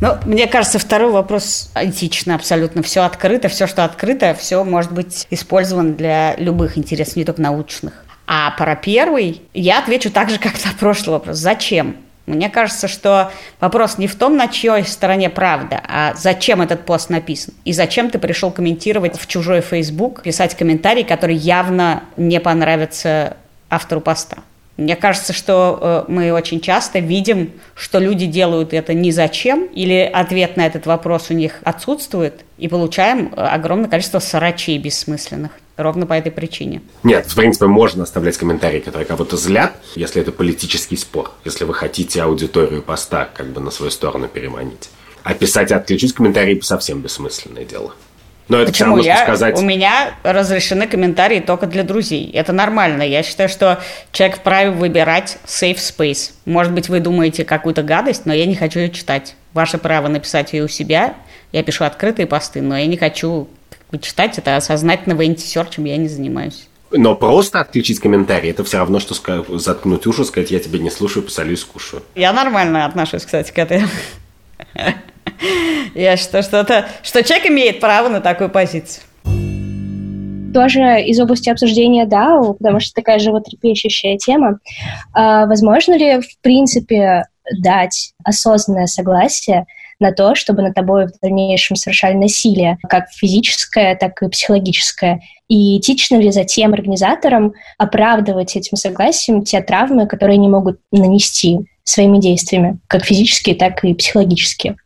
Ну, мне кажется, второй вопрос этично абсолютно. Все открыто, все, что открыто, все может быть использовано для любых интересов, не только научных. А про первый я отвечу так же, как на прошлый вопрос. Зачем? Мне кажется, что вопрос не в том, на чьей стороне правда, а зачем этот пост написан. И зачем ты пришел комментировать в чужой Facebook, писать комментарий, который явно не понравится автору поста. Мне кажется, что э, мы очень часто видим, что люди делают это не зачем, или ответ на этот вопрос у них отсутствует, и получаем э, огромное количество срачей бессмысленных. Ровно по этой причине. Нет, в принципе, можно оставлять комментарии, которые кого-то злят, если это политический спор, если вы хотите аудиторию поста как бы на свою сторону переманить. А писать и отключить комментарии совсем бессмысленное дело. Но это Почему я? сказать... У меня разрешены комментарии только для друзей. Это нормально. Я считаю, что человек вправе выбирать safe space. Может быть, вы думаете какую-то гадость, но я не хочу ее читать. Ваше право написать ее у себя. Я пишу открытые посты, но я не хочу читать это сознательно антисерчем я не занимаюсь. Но просто отключить комментарии, это все равно, что заткнуть уши, сказать, я тебя не слушаю, посолю и скушаю. Я нормально отношусь, кстати, к этой <laughs> <laughs> я что, это, что человек имеет право на такую позицию. Тоже из области обсуждения DAO, потому что такая животрепещущая тема. А, возможно ли, в принципе, дать осознанное согласие на то, чтобы над тобой в дальнейшем совершали насилие, как физическое, так и психологическое. И этично ли затем организаторам оправдывать этим согласием те травмы, которые они могут нанести своими действиями, как физические, так и психологические.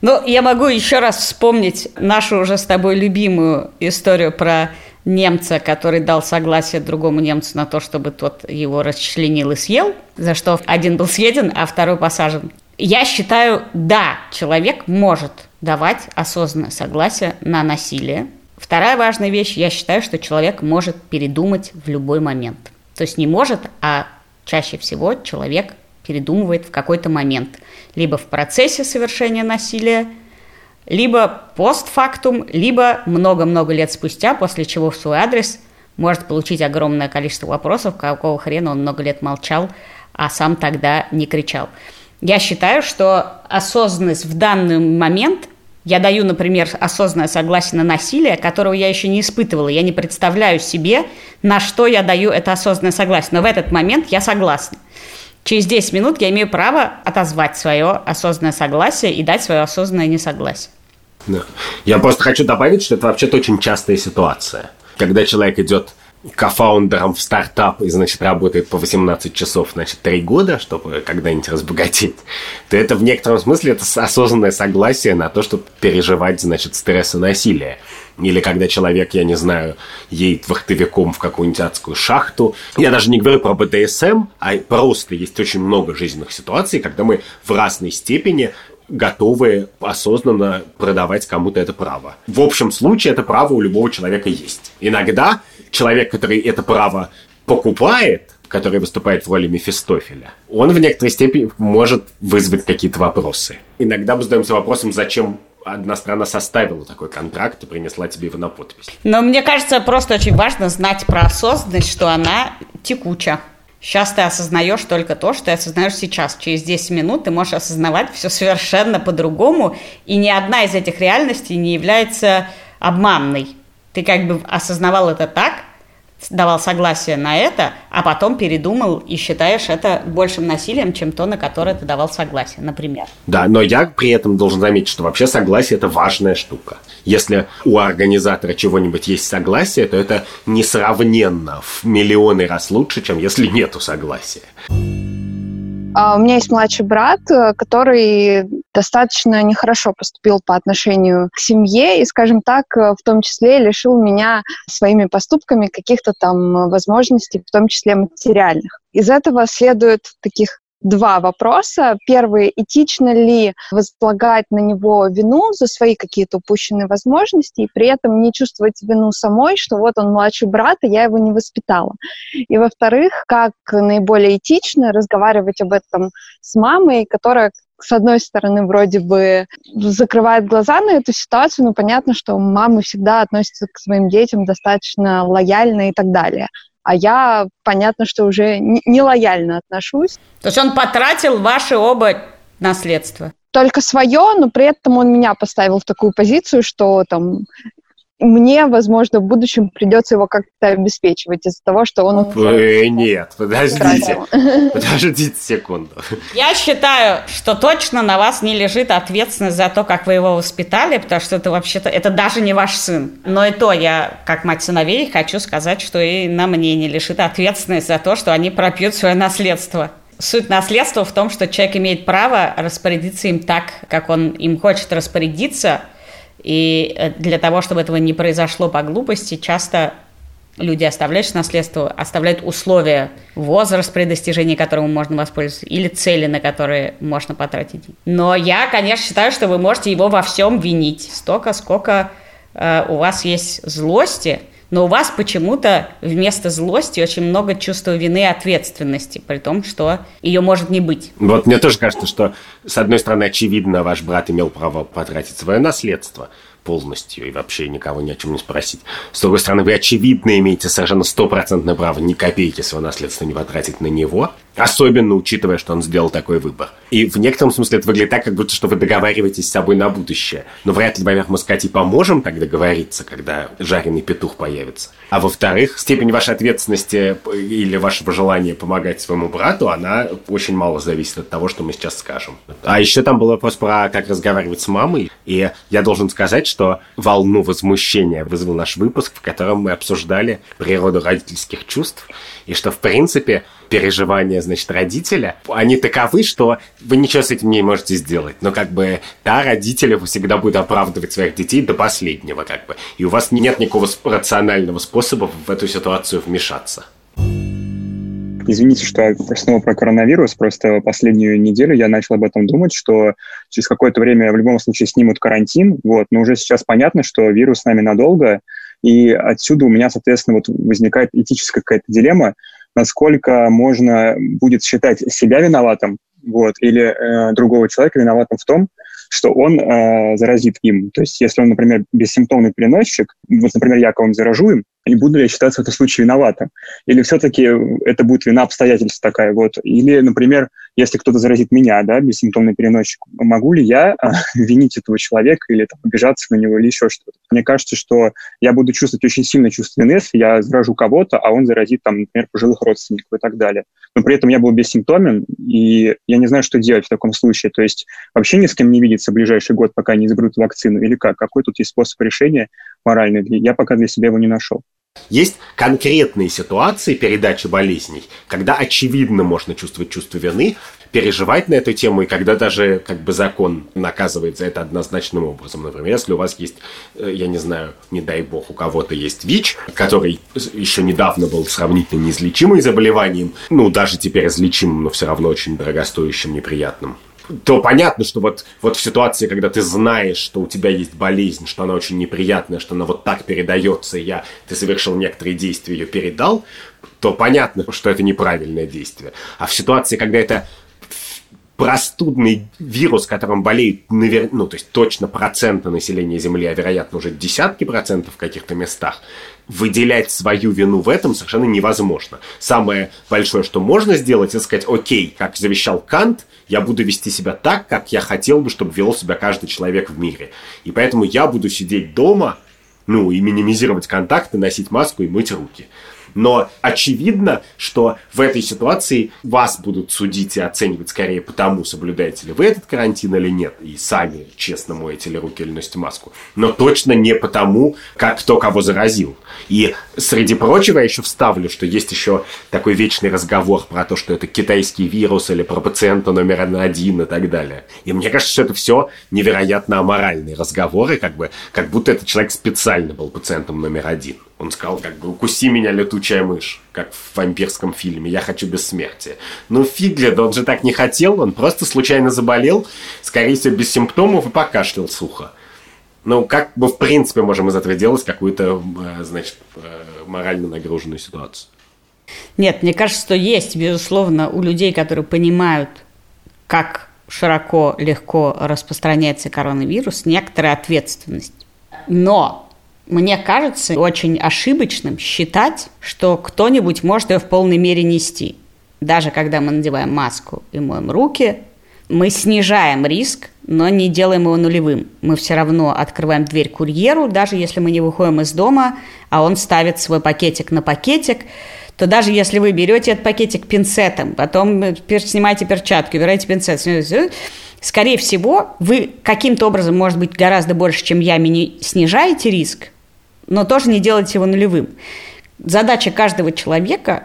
Ну, я могу еще раз вспомнить нашу уже с тобой любимую историю про немца, который дал согласие другому немцу на то, чтобы тот его расчленил и съел, за что один был съеден, а второй посажен. Я считаю, да, человек может давать осознанное согласие на насилие. Вторая важная вещь, я считаю, что человек может передумать в любой момент. То есть не может, а чаще всего человек передумывает в какой-то момент. Либо в процессе совершения насилия, либо постфактум, либо много-много лет спустя, после чего в свой адрес может получить огромное количество вопросов, какого хрена он много лет молчал, а сам тогда не кричал. Я считаю, что осознанность в данный момент я даю, например, осознанное согласие на насилие, которого я еще не испытывала. Я не представляю себе, на что я даю это осознанное согласие. Но в этот момент я согласна. Через 10 минут я имею право отозвать свое осознанное согласие и дать свое осознанное несогласие. Да. Я просто хочу добавить, что это вообще-то очень частая ситуация. Когда человек идет кофаундером в стартап и, значит, работает по 18 часов, значит, 3 года, чтобы когда-нибудь разбогатеть, то это в некотором смысле это осознанное согласие на то, чтобы переживать, значит, стресс и насилие. Или когда человек, я не знаю, едет вахтовиком в какую-нибудь адскую шахту. Я даже не говорю про БДСМ, а просто есть очень много жизненных ситуаций, когда мы в разной степени готовы осознанно продавать кому-то это право. В общем случае это право у любого человека есть. Иногда человек, который это право покупает, который выступает в роли Мефистофеля, он в некоторой степени может вызвать какие-то вопросы. Иногда мы задаемся вопросом, зачем одна страна составила такой контракт и принесла тебе его на подпись. Но мне кажется, просто очень важно знать про осознанность, что она текуча. Сейчас ты осознаешь только то, что ты осознаешь сейчас. Через 10 минут ты можешь осознавать все совершенно по-другому, и ни одна из этих реальностей не является обманной. Ты как бы осознавал это так, давал согласие на это, а потом передумал и считаешь это большим насилием, чем то, на которое ты давал согласие, например. Да, но я при этом должен заметить, что вообще согласие – это важная штука. Если у организатора чего-нибудь есть согласие, то это несравненно в миллионы раз лучше, чем если нету согласия. А, у меня есть младший брат, э, который достаточно нехорошо поступил по отношению к семье и, скажем так, э, в том числе лишил меня своими поступками каких-то там возможностей, в том числе материальных. Из этого следует таких два вопроса. Первый, этично ли возлагать на него вину за свои какие-то упущенные возможности и при этом не чувствовать вину самой, что вот он младший брат, и я его не воспитала. И во-вторых, как наиболее этично разговаривать об этом с мамой, которая с одной стороны, вроде бы закрывает глаза на эту ситуацию, но понятно, что мамы всегда относятся к своим детям достаточно лояльно и так далее а я, понятно, что уже не лояльно отношусь. То есть он потратил ваши оба наследство? Только свое, но при этом он меня поставил в такую позицию, что там мне, возможно, в будущем придется его как-то обеспечивать из-за того, что он... Э, нет, подождите. <laughs> Подождите секунду. Я считаю, что точно на вас не лежит ответственность за то, как вы его воспитали, потому что это вообще-то... Это даже не ваш сын. Но и то я, как мать сыновей, хочу сказать, что и на мне не лежит ответственность за то, что они пропьют свое наследство. Суть наследства в том, что человек имеет право распорядиться им так, как он им хочет распорядиться – и э, для того, чтобы этого не произошло по глупости, часто люди оставляют наследство, оставляют условия, возраст, при достижении которого можно воспользоваться, или цели, на которые можно потратить. Но я, конечно, считаю, что вы можете его во всем винить, столько, сколько э, у вас есть злости, но у вас почему-то вместо злости очень много чувства вины и ответственности, при том, что ее может не быть. Вот мне тоже кажется, что, с одной стороны, очевидно, ваш брат имел право потратить свое наследство – полностью и вообще никого ни о чем не спросить. С другой стороны, вы очевидно имеете совершенно стопроцентное право ни копейки своего наследства не потратить на него, особенно учитывая, что он сделал такой выбор. И в некотором смысле это выглядит так, как будто что вы договариваетесь с собой на будущее. Но вряд ли, во-первых, мы с Катей поможем так договориться, когда жареный петух появится. А во-вторых, степень вашей ответственности или вашего желания помогать своему брату, она очень мало зависит от того, что мы сейчас скажем. А еще там был вопрос про как разговаривать с мамой. И я должен сказать, что волну возмущения вызвал наш выпуск, в котором мы обсуждали природу родительских чувств, и что, в принципе, переживания, значит, родителя, они таковы, что вы ничего с этим не можете сделать. Но как бы, да, родители всегда будут оправдывать своих детей до последнего, как бы. И у вас нет никакого рационального способа в эту ситуацию вмешаться. Извините, что я снова про коронавирус. Просто последнюю неделю я начал об этом думать, что через какое-то время в любом случае снимут карантин. Вот. Но уже сейчас понятно, что вирус с нами надолго. И отсюда у меня, соответственно, вот возникает этическая какая-то дилемма, насколько можно будет считать себя виноватым, вот, или э, другого человека виноватым в том, что он э, заразит им. То есть, если он, например, бессимптомный переносчик, вот, например, я кого-нибудь заражу им, и буду ли я считаться в этом случае виноватым? Или все-таки это будет вина обстоятельств такая вот? Или, например, если кто-то заразит меня, да, бессимптомный переносчик, могу ли я а, <laughs> винить этого человека или там, обижаться на него или еще что-то? Мне кажется, что я буду чувствовать очень сильное чувство вины, если я заражу кого-то, а он заразит, там, например, пожилых родственников и так далее. Но при этом я был бессимптомен, и я не знаю, что делать в таком случае. То есть вообще ни с кем не видеться в ближайший год, пока не изобретут вакцину, или как? Какой тут есть способ решения моральный? Я пока для себя его не нашел. Есть конкретные ситуации передачи болезней, когда очевидно можно чувствовать чувство вины, переживать на эту тему, и когда даже как бы закон наказывает за это однозначным образом. Например, если у вас есть, э, я не знаю, не дай бог, у кого-то есть ВИЧ, который еще недавно был сравнительно неизлечимым заболеванием, ну, даже теперь излечимым, но все равно очень дорогостоящим, неприятным то понятно, что вот, вот в ситуации, когда ты знаешь, что у тебя есть болезнь, что она очень неприятная, что она вот так передается, и я, ты совершил некоторые действия, ее передал, то понятно, что это неправильное действие. А в ситуации, когда это простудный вирус, которым болеют, навер... ну, то есть точно проценты населения Земли, а вероятно уже десятки процентов в каких-то местах, выделять свою вину в этом совершенно невозможно. Самое большое, что можно сделать, это сказать, окей, как завещал Кант, я буду вести себя так, как я хотел бы, чтобы вел себя каждый человек в мире. И поэтому я буду сидеть дома, ну, и минимизировать контакты, носить маску и мыть руки. Но очевидно, что в этой ситуации вас будут судить и оценивать скорее потому, соблюдаете ли вы этот карантин или нет, и сами честно моете ли руки или носите маску. Но точно не потому, как кто кого заразил. И среди прочего я еще вставлю, что есть еще такой вечный разговор про то, что это китайский вирус или про пациента номер один и так далее. И мне кажется, что это все невероятно аморальные разговоры, как бы, как будто этот человек специально был пациентом номер один. Он сказал, как бы, укуси меня, летучая мышь, как в вампирском фильме, я хочу бессмертия. Ну, фигля, да он же так не хотел, он просто случайно заболел, скорее всего, без симптомов и покашлял сухо. Ну, как бы, в принципе, можем из этого делать какую-то, э, значит, э, морально нагруженную ситуацию? Нет, мне кажется, что есть, безусловно, у людей, которые понимают, как широко, легко распространяется коронавирус, некоторая ответственность. Но мне кажется очень ошибочным считать, что кто-нибудь может ее в полной мере нести. Даже когда мы надеваем маску и моем руки, мы снижаем риск, но не делаем его нулевым. Мы все равно открываем дверь курьеру, даже если мы не выходим из дома, а он ставит свой пакетик на пакетик, то даже если вы берете этот пакетик пинцетом, потом снимаете перчатки, убираете пинцет, скорее всего, вы каким-то образом, может быть, гораздо больше, чем я, снижаете риск, но тоже не делать его нулевым. Задача каждого человека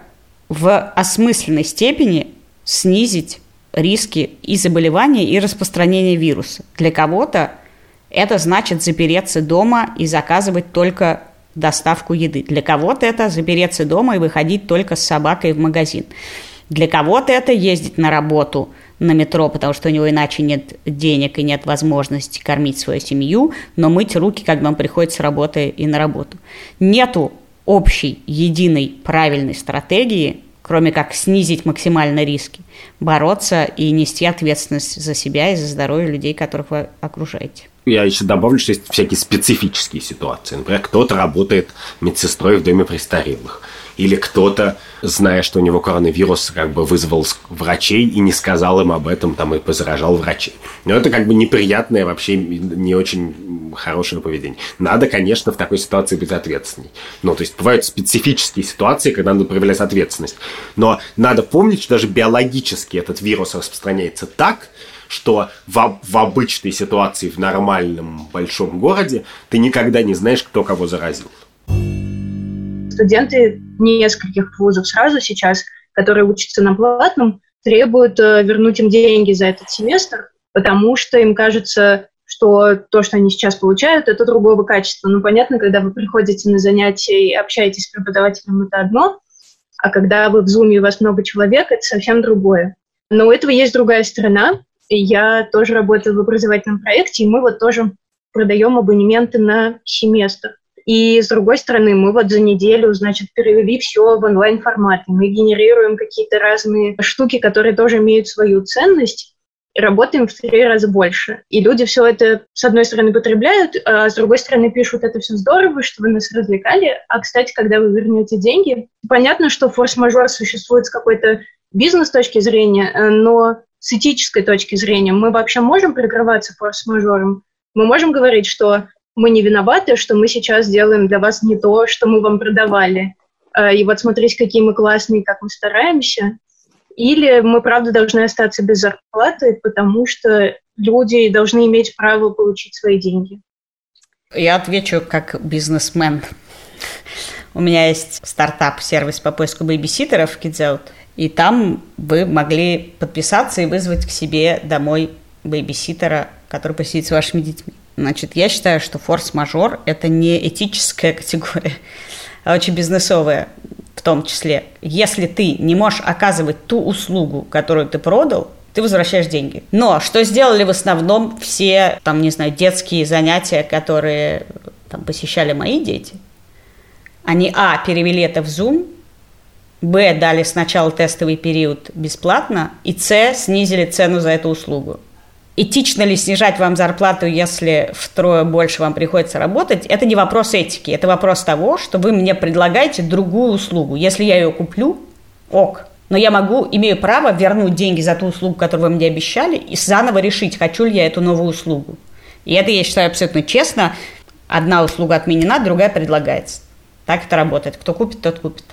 в осмысленной степени снизить риски и заболевания, и распространения вируса. Для кого-то это значит запереться дома и заказывать только доставку еды. Для кого-то это запереться дома и выходить только с собакой в магазин. Для кого-то это ездить на работу на метро, потому что у него иначе нет денег и нет возможности кормить свою семью, но мыть руки, когда он приходит с работы и на работу. Нету общей, единой, правильной стратегии, кроме как снизить максимально риски, бороться и нести ответственность за себя и за здоровье людей, которых вы окружаете. Я еще добавлю, что есть всякие специфические ситуации. Например, кто-то работает медсестрой в доме престарелых или кто-то, зная, что у него коронавирус, как бы вызвал врачей и не сказал им об этом, там, и позаражал врачей. Но это как бы неприятное, вообще не очень хорошее поведение. Надо, конечно, в такой ситуации быть ответственней. Ну, то есть бывают специфические ситуации, когда надо проявлять ответственность. Но надо помнить, что даже биологически этот вирус распространяется так, что в, в обычной ситуации в нормальном большом городе ты никогда не знаешь, кто кого заразил студенты нескольких вузов сразу сейчас, которые учатся на платном, требуют э, вернуть им деньги за этот семестр, потому что им кажется, что то, что они сейчас получают, это другого качества. Ну, понятно, когда вы приходите на занятия и общаетесь с преподавателем, это одно, а когда вы в Zoom и у вас много человек, это совсем другое. Но у этого есть другая сторона. Я тоже работаю в образовательном проекте, и мы вот тоже продаем абонементы на семестр. И с другой стороны, мы вот за неделю, значит, перевели все в онлайн-формат. Мы генерируем какие-то разные штуки, которые тоже имеют свою ценность, работаем в три раза больше. И люди все это, с одной стороны, потребляют, а с другой стороны, пишут, это все здорово, что вы нас развлекали. А, кстати, когда вы вернете деньги, понятно, что форс-мажор существует с какой-то бизнес точки зрения, э, но с этической точки зрения мы вообще можем прикрываться форс-мажором? Мы можем говорить, что мы не виноваты, что мы сейчас делаем для вас не то, что мы вам продавали. Э, и вот смотрите, какие мы классные, как мы стараемся. Или мы, правда, должны остаться без зарплаты, потому что люди должны иметь право получить свои деньги. Я отвечу как бизнесмен. У меня есть стартап-сервис по поиску бейбиситеров KidsOut, и там вы могли подписаться и вызвать к себе домой бейбиситера, который посидит с вашими детьми. Значит, я считаю, что форс-мажор – это не этическая <laughs> категория, а очень бизнесовая в том числе. Если ты не можешь оказывать ту услугу, которую ты продал, ты возвращаешь деньги. Но что сделали в основном все, там, не знаю, детские занятия, которые там, посещали мои дети? Они, а, перевели это в Zoom, б, дали сначала тестовый период бесплатно, и с, снизили цену за эту услугу. Этично ли снижать вам зарплату, если втрое больше вам приходится работать, это не вопрос этики, это вопрос того, что вы мне предлагаете другую услугу. Если я ее куплю, ок, но я могу, имею право вернуть деньги за ту услугу, которую вы мне обещали, и заново решить, хочу ли я эту новую услугу. И это, я считаю, абсолютно честно. Одна услуга отменена, другая предлагается. Так это работает. Кто купит, тот купит.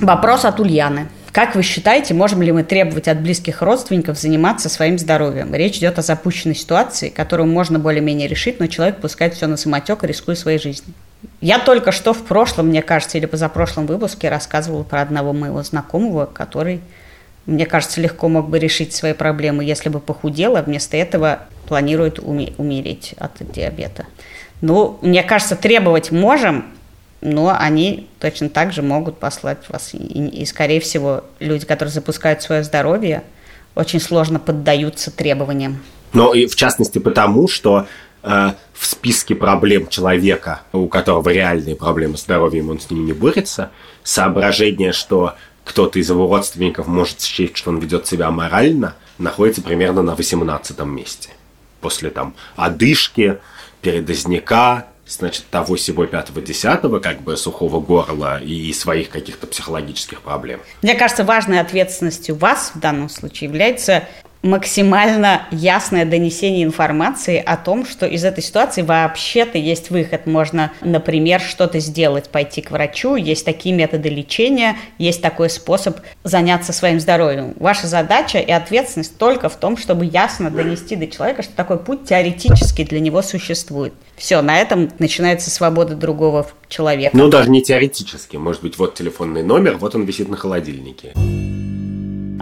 Вопрос от Ульяны. Как вы считаете, можем ли мы требовать от близких родственников заниматься своим здоровьем? Речь идет о запущенной ситуации, которую можно более-менее решить, но человек пускает все на самотек, рискуя своей жизнью. Я только что в прошлом, мне кажется, или позапрошлом выпуске рассказывала про одного моего знакомого, который, мне кажется, легко мог бы решить свои проблемы, если бы похудел, а вместо этого планирует умереть от диабета. Ну, мне кажется, требовать можем, но они точно так же могут послать вас. И, и, скорее всего, люди, которые запускают свое здоровье, очень сложно поддаются требованиям. Но и в частности потому, что э, в списке проблем человека, у которого реальные проблемы с здоровьем, он с ними не борется, соображение, что кто-то из его родственников может счесть, что он ведет себя аморально, находится примерно на 18 месте. После там одышки, передозняка, значит, того, сего, пятого, десятого, как бы сухого горла и своих каких-то психологических проблем. Мне кажется, важной ответственностью вас в данном случае является максимально ясное донесение информации о том, что из этой ситуации вообще-то есть выход. Можно, например, что-то сделать, пойти к врачу, есть такие методы лечения, есть такой способ заняться своим здоровьем. Ваша задача и ответственность только в том, чтобы ясно донести до человека, что такой путь теоретически для него существует. Все, на этом начинается свобода другого человека. Ну, даже не теоретически. Может быть, вот телефонный номер, вот он висит на холодильнике.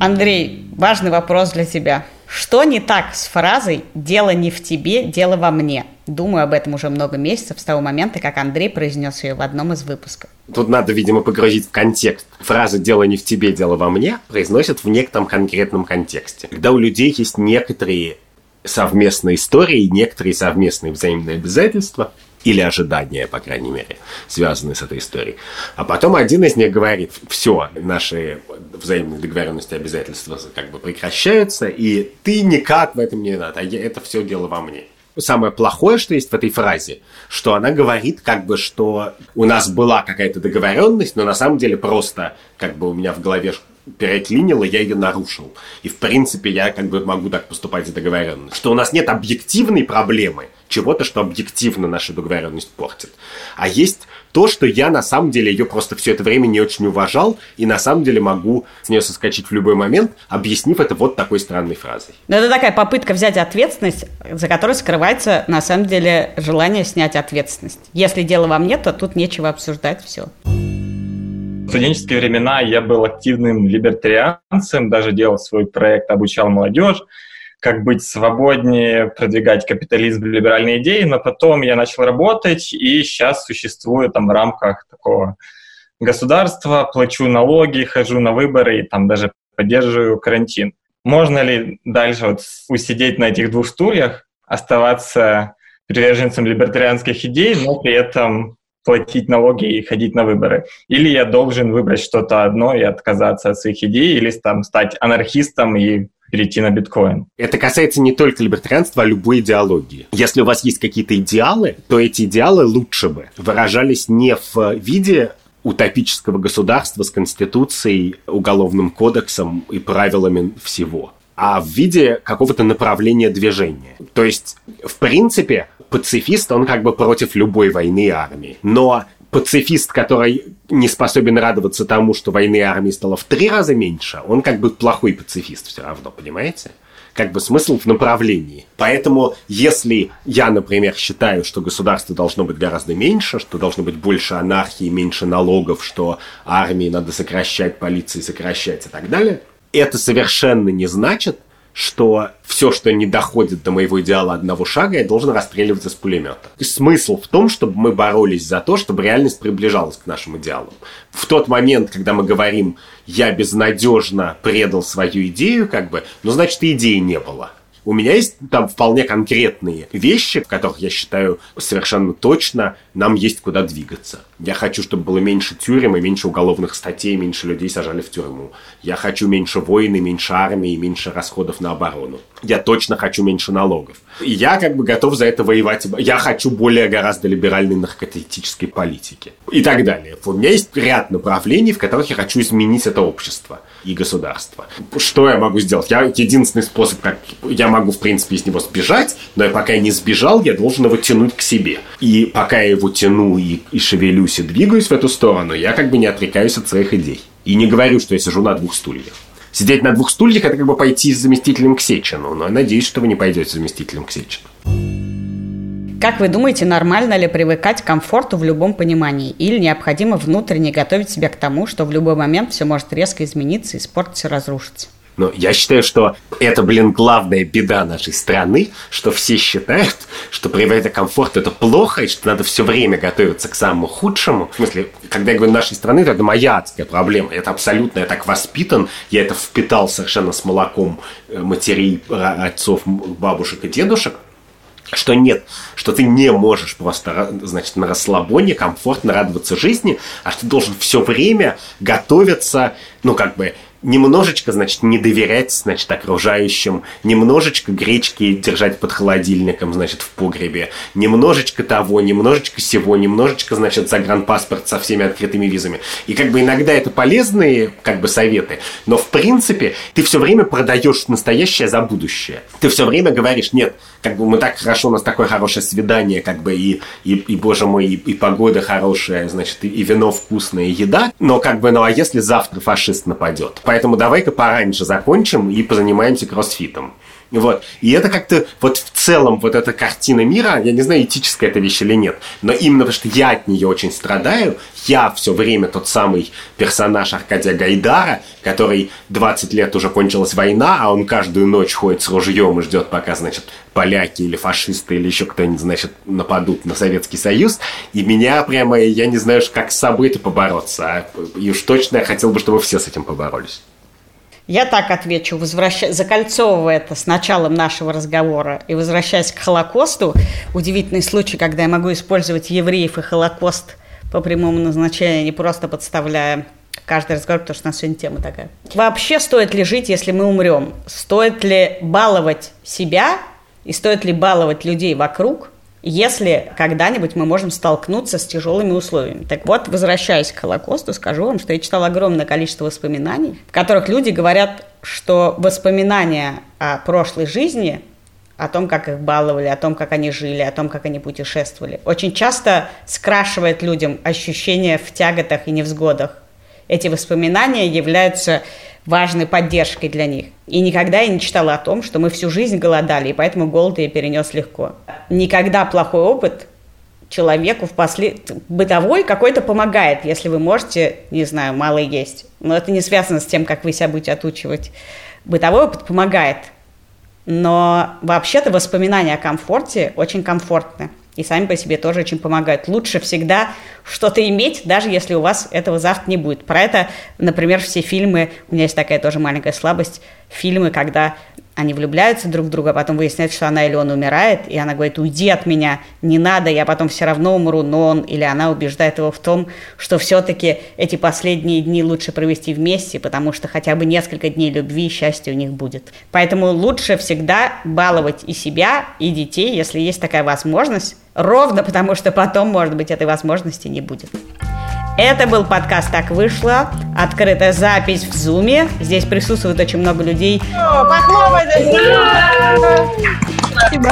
Андрей, важный вопрос для тебя. Что не так с фразой «дело не в тебе, дело во мне»? думаю об этом уже много месяцев с того момента, как Андрей произнес ее в одном из выпусков. Тут надо, видимо, погрузить в контекст. Фраза «дело не в тебе, дело во мне» произносят в некотором конкретном контексте. Когда у людей есть некоторые совместные истории, некоторые совместные взаимные обязательства – или ожидания, по крайней мере, связанные с этой историей. А потом один из них говорит, все, наши взаимные договоренности и обязательства как бы прекращаются, и ты никак в этом не надо, а это все дело во мне. Самое плохое, что есть в этой фразе, что она говорит, как бы, что у нас была какая-то договоренность, но на самом деле просто, как бы у меня в голове переклинило, я ее нарушил. И, в принципе, я как бы могу так поступать за договоренность. Что у нас нет объективной проблемы, чего-то, что объективно нашу договоренность портит. А есть то, что я на самом деле ее просто все это время не очень уважал, и на самом деле могу с нее соскочить в любой момент, объяснив это вот такой странной фразой. Но это такая попытка взять ответственность, за которой скрывается на самом деле желание снять ответственность. Если дело во мне, то тут нечего обсуждать, все. В студенческие времена я был активным либертарианцем, даже делал свой проект, обучал молодежь, как быть свободнее, продвигать капитализм, либеральные идеи, но потом я начал работать, и сейчас существую там в рамках такого государства, плачу налоги, хожу на выборы и там даже поддерживаю карантин. Можно ли дальше вот усидеть на этих двух стульях, оставаться приверженцем либертарианских идей, но при этом платить налоги и ходить на выборы. Или я должен выбрать что-то одно и отказаться от своих идей, или там стать анархистом и перейти на биткоин. Это касается не только либертарианства, а любой идеологии. Если у вас есть какие-то идеалы, то эти идеалы лучше бы выражались не в виде утопического государства с конституцией, уголовным кодексом и правилами всего, а в виде какого-то направления движения. То есть, в принципе, пацифист, он как бы против любой войны и армии. Но пацифист, который не способен радоваться тому, что войны и армии стало в три раза меньше, он как бы плохой пацифист все равно, понимаете? Как бы смысл в направлении. Поэтому, если я, например, считаю, что государство должно быть гораздо меньше, что должно быть больше анархии, меньше налогов, что армии надо сокращать, полиции сокращать и так далее, это совершенно не значит, что все, что не доходит до моего идеала одного шага, я должен расстреливать из пулемета. И смысл в том, чтобы мы боролись за то, чтобы реальность приближалась к нашим идеалам. В тот момент, когда мы говорим «я безнадежно предал свою идею», как бы, ну, значит, идеи не было. У меня есть там вполне конкретные вещи, в которых я считаю совершенно точно нам есть куда двигаться. Я хочу, чтобы было меньше тюрем и меньше уголовных статей, меньше людей сажали в тюрьму. Я хочу меньше войн и меньше армии, меньше расходов на оборону. Я точно хочу меньше налогов. И я как бы готов за это воевать. Я хочу более гораздо либеральной наркотической политики. И так далее. У меня есть ряд направлений, в которых я хочу изменить это общество и государство. Что я могу сделать? Я единственный способ, как я могу, в принципе, из него сбежать, но я пока не сбежал, я должен его тянуть к себе. И пока я его тяну и, и шевелюсь и двигаюсь в эту сторону, я как бы не отрекаюсь от своих идей. И не говорю, что я сижу на двух стульях. Сидеть на двух стульях – это как бы пойти с заместителем к Сечину, но я надеюсь, что вы не пойдете с заместителем к Сечину. Как вы думаете, нормально ли привыкать к комфорту в любом понимании? Или необходимо внутренне готовить себя к тому, что в любой момент все может резко измениться, испортиться, разрушиться? Но я считаю, что это, блин, главная беда нашей страны, что все считают, что приводить комфорт это плохо, и что надо все время готовиться к самому худшему. В смысле, когда я говорю нашей страны, то это моя адская проблема. Это абсолютно, я так воспитан, я это впитал совершенно с молоком э, матерей, отцов, бабушек и дедушек что нет, что ты не можешь просто, значит, на расслабоне комфортно радоваться жизни, а что ты должен все время готовиться, ну, как бы, немножечко, значит, не доверять, значит, окружающим, немножечко гречки держать под холодильником, значит, в погребе, немножечко того, немножечко всего, немножечко, значит, загранпаспорт со всеми открытыми визами. И как бы иногда это полезные, как бы, советы, но в принципе ты все время продаешь настоящее за будущее. Ты все время говоришь, нет, как бы мы так хорошо, у нас такое хорошее свидание, как бы и, и, и боже мой, и, и погода хорошая, значит, и, и вино вкусное, и еда, но как бы, ну а если завтра фашист нападет? Поэтому давай-ка пораньше закончим и позанимаемся кроссфитом. Вот. И это как-то вот в целом вот эта картина мира, я не знаю, этическая эта вещь или нет, но именно потому, что я от нее очень страдаю, я все время тот самый персонаж Аркадия Гайдара, который 20 лет уже кончилась война, а он каждую ночь ходит с ружьем и ждет, пока, значит, поляки или фашисты или еще кто-нибудь, значит, нападут на Советский Союз. И меня прямо, я не знаю, как с собой это побороться. А, и уж точно я хотел бы, чтобы все с этим поборолись. Я так отвечу, возвращ... закольцовывая это с началом нашего разговора и возвращаясь к Холокосту, удивительный случай, когда я могу использовать евреев и Холокост по прямому назначению, не просто подставляя каждый разговор, потому что у нас сегодня тема такая. Вообще стоит ли жить, если мы умрем? Стоит ли баловать себя и стоит ли баловать людей вокруг, если когда-нибудь мы можем столкнуться с тяжелыми условиями. Так вот, возвращаясь к Холокосту, скажу вам, что я читала огромное количество воспоминаний, в которых люди говорят, что воспоминания о прошлой жизни о том, как их баловали, о том, как они жили, о том, как они путешествовали. Очень часто скрашивает людям ощущения в тяготах и невзгодах. Эти воспоминания являются важной поддержкой для них. И никогда я не читала о том, что мы всю жизнь голодали, и поэтому голод я перенес легко. Никогда плохой опыт человеку в после... бытовой какой-то помогает, если вы можете, не знаю, мало есть. Но это не связано с тем, как вы себя будете отучивать. Бытовой опыт помогает. Но вообще-то воспоминания о комфорте очень комфортны и сами по себе тоже очень помогают. Лучше всегда что-то иметь, даже если у вас этого завтра не будет. Про это, например, все фильмы, у меня есть такая тоже маленькая слабость, фильмы, когда они влюбляются друг в друга, потом выясняется, что она или он умирает, и она говорит, уйди от меня, не надо, я потом все равно умру, но он или она убеждает его в том, что все-таки эти последние дни лучше провести вместе, потому что хотя бы несколько дней любви и счастья у них будет. Поэтому лучше всегда баловать и себя, и детей, если есть такая возможность, ровно потому что потом, может быть, этой возможности не будет. Это был подкаст «Так вышло». Открытая запись в Зуме. Здесь присутствует очень много людей. О, похлопайте! Спасибо.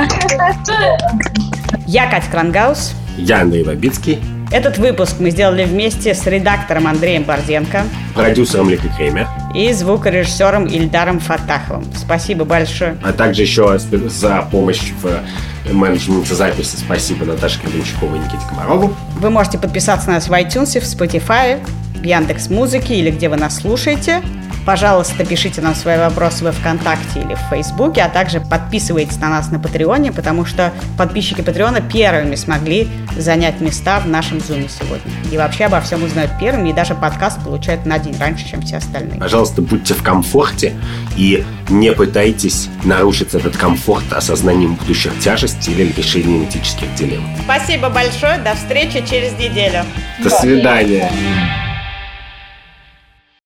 Я Катя Крангаус. Я Андрей Бабицкий. Этот выпуск мы сделали вместе с редактором Андреем Борзенко, продюсером Ликой Кремер и звукорежиссером Ильдаром Фатаховым. Спасибо большое. А также еще за помощь в менеджменте записи спасибо Наташе Кривенчуковой и Никите Комарову. Вы можете подписаться на нас в iTunes, в Spotify, в Яндекс Музыке или где вы нас слушаете. Пожалуйста, пишите нам свои вопросы во ВКонтакте или в Фейсбуке, а также подписывайтесь на нас на Патреоне, потому что подписчики Патреона первыми смогли занять места в нашем Зуме сегодня. И вообще обо всем узнают первыми, и даже подкаст получают на день раньше, чем все остальные. Пожалуйста, будьте в комфорте и не пытайтесь нарушить этот комфорт осознанием будущих тяжестей или решением этических дилемм. Спасибо большое, до встречи через неделю. До свидания.